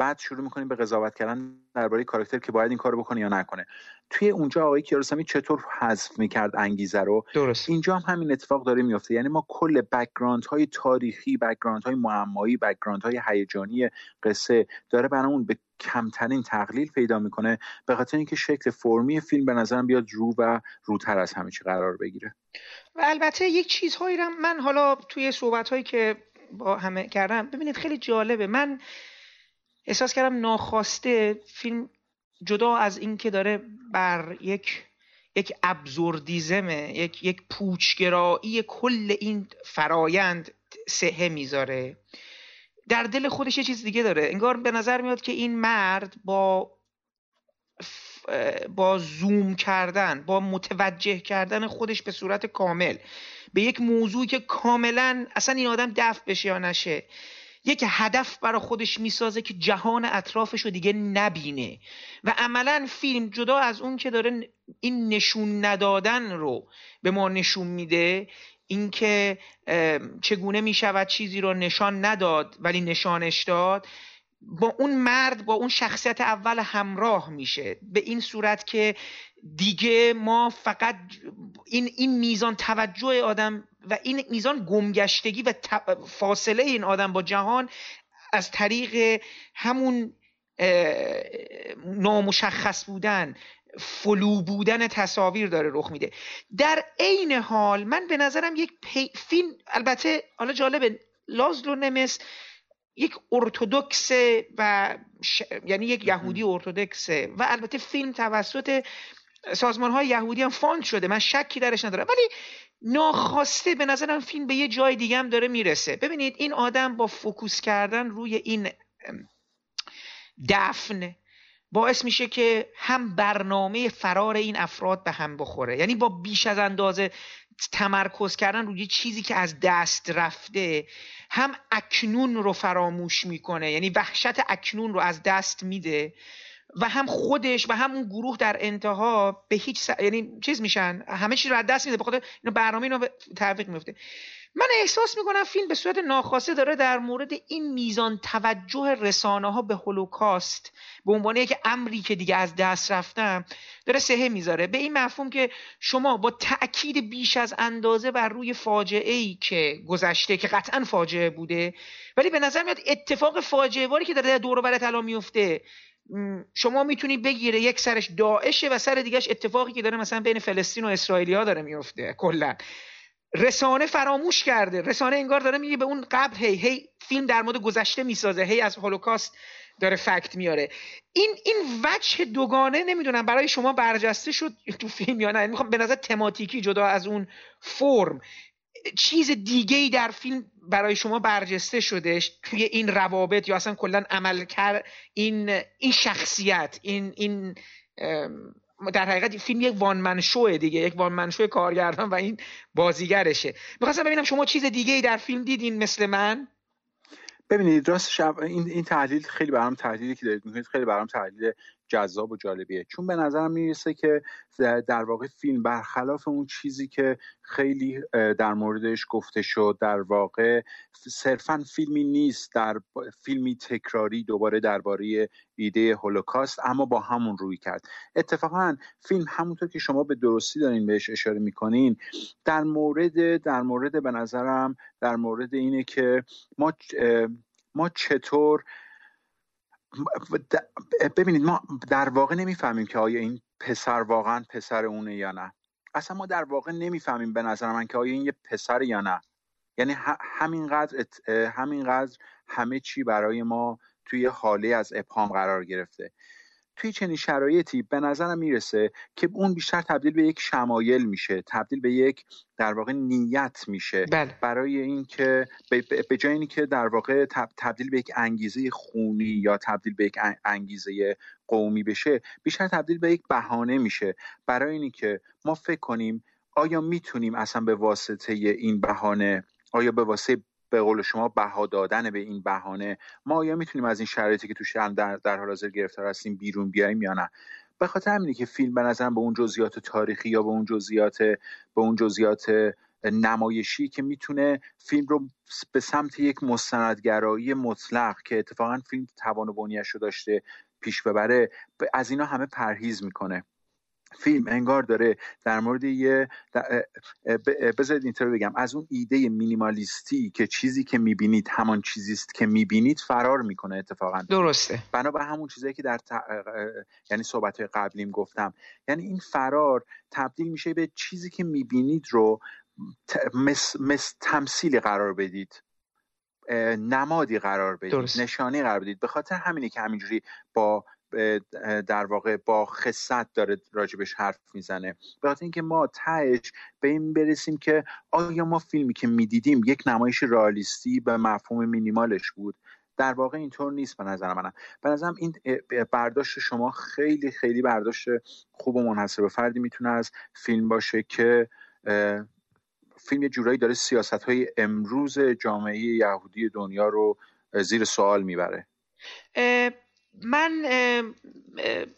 بعد شروع می‌کنیم به قضاوت کردن درباره کاراکتر که باید این کارو بکنه یا نکنه. توی اونجا آقای کیارستمی چطور حذف می‌کرد انگیزه رو؟ درست. اینجا هم همین اتفاق داره میفته یعنی ما کل background های تاریخی background های معمایی background های هیجانی قصه داره برامون به کمترین تقلیل پیدا می‌کنه به خاطر اینکه شکل فرمی فیلم به نظرم بیاد رو و روتر از همه چی قرار بگیره. و البته یک چیزهایی رو من حالا توی صحبت هایی که با همه کردم ببینید خیلی جالبه. من احساس کردم ناخواسته فیلم جدا از اینکه داره بر یک یک ابزوردیزمه یک یک پوچگرایی کل این فرایند سهه می‌ذاره. در دل خودش یه چیز دیگه داره. انگار به نظر میاد که این مرد با با زوم کردن با متوجه کردن خودش به صورت کامل به یک موضوعی که کاملا اصلا این آدم دفع بشه یا نشه یک هدف برای خودش می‌سازه که جهان اطرافش رو دیگه نبینه. و عملا فیلم جدا از اون که داره این نشون ندادن رو به ما نشون میده اینکه چگونه می‌شود چیزی رو نشان نداد ولی نشانش داد با اون مرد با اون شخصیت اول همراه میشه. به این صورت که دیگه ما فقط این, این میزان توجه آدم و این میزان گمگشتگی و فاصله این آدم با جهان از طریق همون نامشخص بودن فلو بودن تصاویر داره رخ میده. در عین حال من به نظرم یک فیلم البته حالا جالبه لازلو نمس یک ارتودکس و یعنی یک یهودی ارتودکسه و البته فیلم توسط سازمان های یهودی هم fund شده. من شکی درش ندارم. ولی ناخواسته به نظرم فیلم به یه جای دیگه هم داره می‌رسه. ببینید این آدم با focus کردن روی این دفن باعث میشه که هم برنامه فرار این افراد به هم بخوره. یعنی با بیش از اندازه تمرکز کردن روی چیزی که از دست رفته هم اکنون رو فراموش می‌کنه. یعنی وحشت اکنون رو از دست میده و هم خودش و هم اون گروه در انتها به هیچ س... یعنی چیز میشن؟ همه چیز رو از دست میده. بخاطر اینو برنامه اینو تعویق میفته من احساس می‌کنم فیلم به صورت ناخواسته داره در مورد این میزان توجه رسانه ها به هولوکاست به عنوان یک امری که دیگه از دست رفتم داره سهه می‌ذاره. به این مفهوم که شما با تاکید بیش از اندازه بر روی فاجعه ای که گذشته که قطعا فاجعه بوده ولی به نظر میاد اتفاق فاجعه واری که داره دور برت الان میفته شما می‌تونی بگیره یک سرش داعشه و سر دیگهش اتفاقی که داره مثلا بین فلسطین و اسرائیلیا داره میفته کلا. رسانه فراموش کرده. رسانه انگار داره میگه به اون قبل هی هی فیلم در مورد گذشته می‌سازه هی از هولوکاست داره فکت میاره. این این وجه دوگانه نمی‌دونم برای شما برجسته شد تو فیلم یا نه. یعنی می‌خوام به نظر تماتیکی جدا از اون فرم. چیز دیگه ای در فیلم برای شما برجسته شده توی این روابط یا اصلا کلا عمل کرد این این شخصیت این این در حقیقت فیلم یک وان شو دیگه یک وان شو کارگردان و این بازیگرشه. می‌خواستم ببینم شما چیز دیگه ای در فیلم دیدین مثل من؟ ببینید راستش این این تحلیل خیلی برام تحلیلی که دارید می‌کنید خیلی برام تحلیل جذاب و جالبیه. چون به نظرم می‌رسه که در واقع فیلم برخلاف اون چیزی که خیلی در موردش گفته شد در واقع صرفا فیلمی نیست در فیلمی تکراری دوباره درباره ایده هولوکاست اما با همون روی کرد. اتفاقا فیلم همونطور که شما به درستی دارین بهش اشاره می‌کنین در مورد در مورد به نظرم در مورد اینه که ما ما چطور ببینید ما در واقع نمی‌فهمیم که آیا این پسر واقعا پسر اونه یا نه. اصلا ما در واقع نمی‌فهمیم به نظر من که آیا این یه پسر یا نه. یعنی همینقدر همینقدر همه چی برای ما توی حاله از ابهام قرار گرفته. توی چنین شرایطی به نظرم می‌رسه که اون بیشتر تبدیل به یک شمایل میشه تبدیل به یک در واقع نیت میشه بله. برای اینکه به جای اینکه در واقع تبدیل به یک انگیزه خونی یا تبدیل به یک انگیزه قومی بشه بیشتر تبدیل به یک بهانه میشه برای اینکه ما فکر کنیم آیا می‌تونیم اصلا به واسطه این بهانه آیا به واسطه به قول شما بها دادن به این بهانه. ما آیا می‌تونیم از این شرایطی که توش در, در حال حاضر گرفتار هستیم بیرون بیایم یا نه؟ به خاطر همینه که فیلم به نظرم به اون جزئیات تاریخی یا به اون جزئیات به اون جزئیات نمایشی که می‌تونه فیلم رو به سمت یک مستندگرایی مطلق که اتفاقا فیلم توان و بنیش رو داشته پیش ببره از اینا همه پرهیز می‌کنه. فیلم انگار داره در مورد یه بذارید اینطور بگم. از اون ایده مینیمالیستی که چیزی که می‌بینید همان چیزی است که می‌بینید فرار می‌کنه اتفاقا. درسته. بنا به همون چیزی که در یعنی صحبت قبلیم گفتم. یعنی این فرار تبدیل میشه به چیزی که می‌بینید رو مس... مس... تمثیلی قرار بدید. نمادی قرار بدید. درست. نشانی قرار بدید. به خاطر همینه که همینجوری با در واقع با خصت داره راجبش حرف می‌زنه. به خاطر اینکه ما تهش به این برسیم که آیا ما فیلمی که می‌دیدیم یک نمایش رالیستی به مفهوم مینیمالش بود؟ در واقع اینطور نیست به نظر منم. به نظرم این برداشت شما خیلی خیلی برداشت خوب و منحصر به فردی می‌تونه از فیلم باشه که فیلم یه جورایی داره سیاست های امروز جامعه یهودی دنیا رو زیر سوال می‌بره. من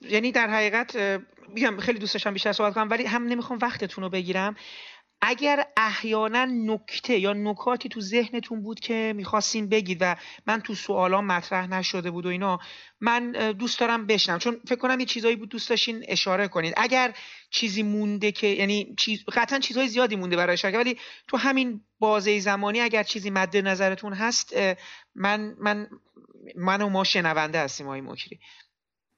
یعنی در حقیقت میگم خیلی دوست داشتم بیشتر صحبت کنم ولی هم نمی‌خوام وقتتون رو بگیرم. اگر احیانا نکته یا نکاتی تو ذهنتون بود که می‌خواستین بگید و من تو سوالام مطرح نشده بود و اینا من دوست دارم بشنم. چون فکر کنم یه چیزایی بود دوست داشتین اشاره کنید اگر چیزی مونده که یعنی چیز قطعا چیزهای زیادی مونده برای شرکت ولی تو همین بازه زمانی اگر چیزی مد نظرتون هست من من من و ما شنونده هستیم آقای مکری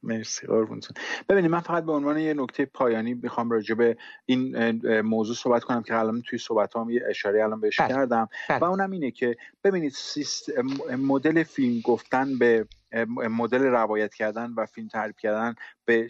مرسی قربونتون ببینید من فقط به عنوان یه نکته پایانی می‌خوام راجع به این موضوع صحبت کنم که الان توی صحبت هم یه اشاره الان بهش بله. کردم بله. و اونم اینه که ببینید مدل فیلم گفتن به مدل روایت کردن و فیلم تعریف کردن به,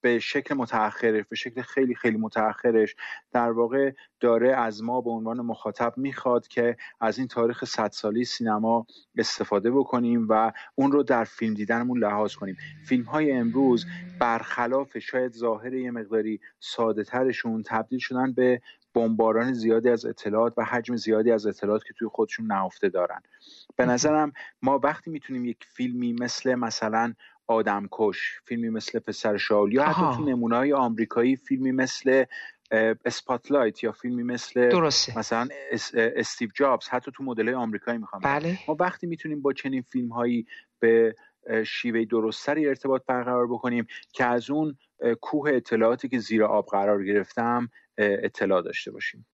به شکل متأخرش به شکل خیلی خیلی متأخرش. در واقع داره از ما به عنوان مخاطب می‌خواد که از این تاریخ صد سالی سینما استفاده بکنیم و اون رو در فیلم دیدنمون لحاظ کنیم. فیلم های امروز برخلاف شاید ظاهر یه مقداری ساده ترشون تبدیل شدن به بمباران زیادی از اطلاعات و حجم زیادی از اطلاعات که توی خودشون نهفته دارن به نظرم ما وقتی می‌تونیم یک فیلمی مثل مثلا آدمکش فیلمی مثل پسر شاول یا حتی تو نمونه های آمریکایی فیلمی مثل اسپاتلایت یا فیلمی مثل درسته. مثلا استیو جابز حتی تو مدل آمریکایی می‌خوام بله. ما وقتی می‌تونیم با چنین فیلم هایی به شیوه درستری ارتباط برقرار بکنیم که از اون کوه اطلاعاتی که زیر آب قرار گرفتم اطلاع داشته باشیم.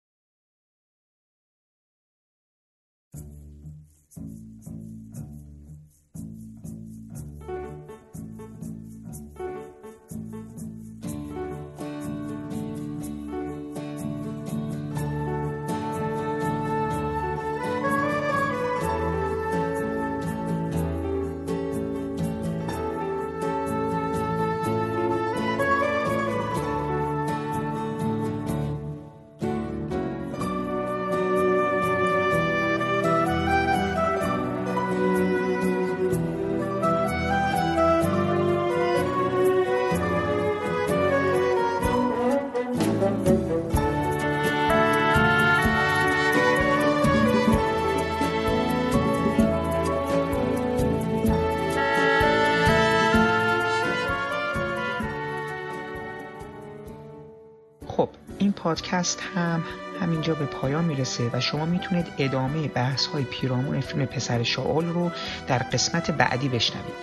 پادکست هم همینجا به پایان می‌رسه و شما می‌تونید ادامه بحث های پیرامون فیلم پسر شاول رو در قسمت بعدی بشنوید.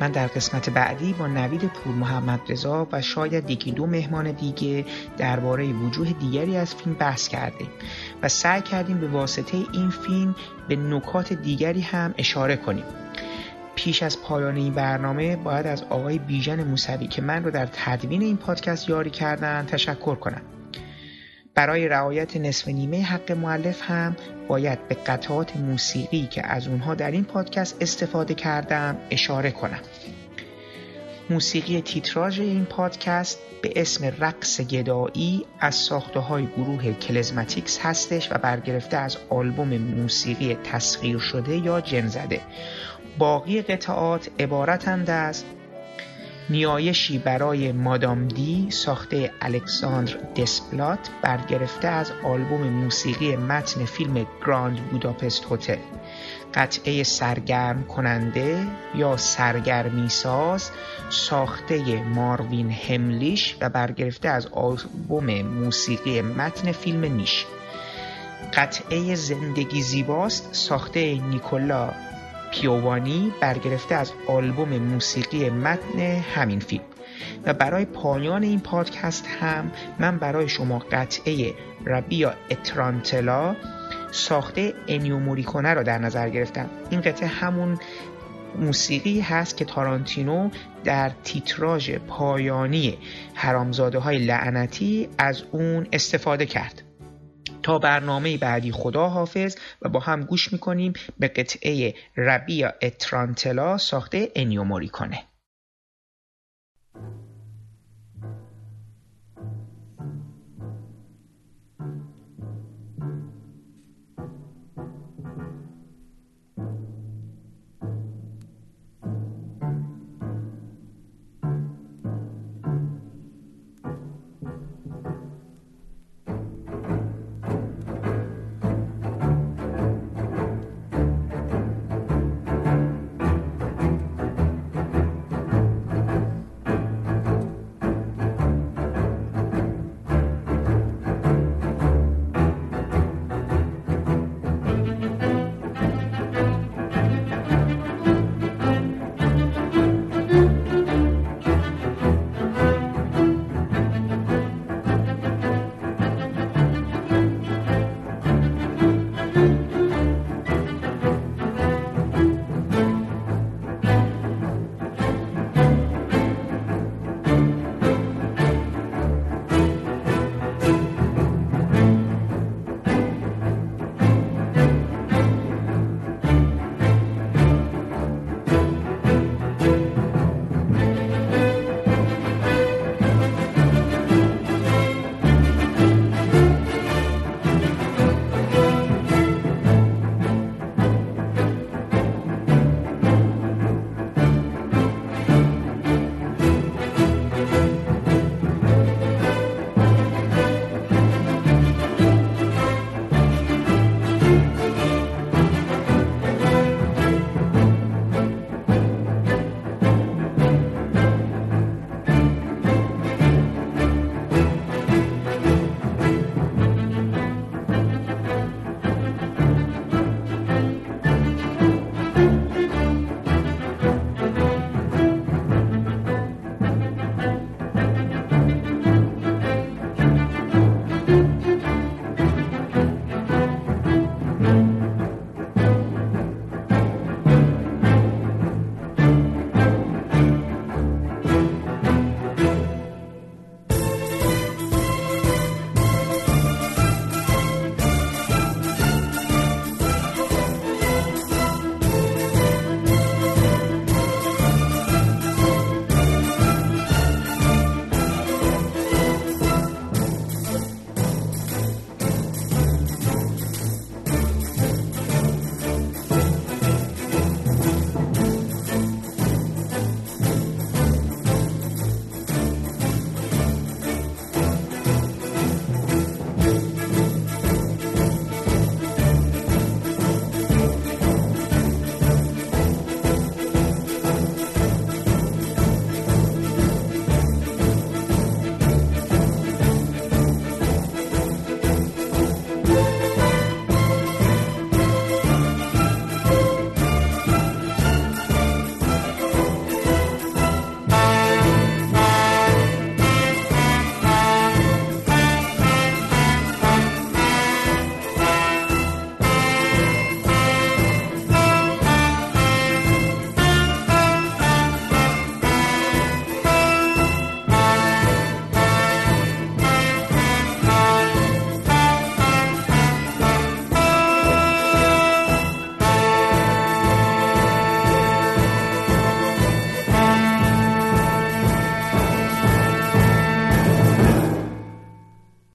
من در قسمت بعدی با نوید پور محمد رضا و شاید یکی دو مهمان دیگه درباره وجوه دیگری از فیلم بحث کردیم و سعی کردیم به واسطه این فیلم به نکات دیگری هم اشاره کنیم. پیش از پایان این برنامه باید از آقای بیژن موسوی که من رو در تدوین این پادکست یاری کردن تشکر کنم. برای رعایت نصف نیمه حق مؤلف هم باید به قطعات موسیقی که از اونها در این پادکست استفاده کردم اشاره کنم. موسیقی تیتراژ این پادکست به اسم رقص گدایی از ساخته های گروه کلزماتیکس هستش و برگرفته از آلبوم موسیقی تسخیر شده یا جن زده. باقی قطعات عبارتند از نیایشی برای مادام دی ساخته الکساندر دسپلات برگرفته از آلبوم موسیقی متن فیلم Grand Budapest Hotel. قطعه سرگرم کننده یا سرگرمی ساز ساخته ماروین هملیش و برگرفته از آلبوم موسیقی متن فیلم نیش. قطعه زندگی زیباست ساخته نیکولا پیوانی برگرفته از آلبوم موسیقی متن همین فیلم. و برای پایان این پادکست هم من برای شما قطعه ربیا اترانتلا ساخته انیو را در نظر گرفتم. این قطعه همون موسیقی هست که تارانتینو در تیتراژ پایانی حرامزاده های لعنتی از اون استفاده کرد. تا برنامه بعدی خدا حافظ و با هم گوش می‌کنیم به قطعه ربیا اترانتلا ساخته انیو کنه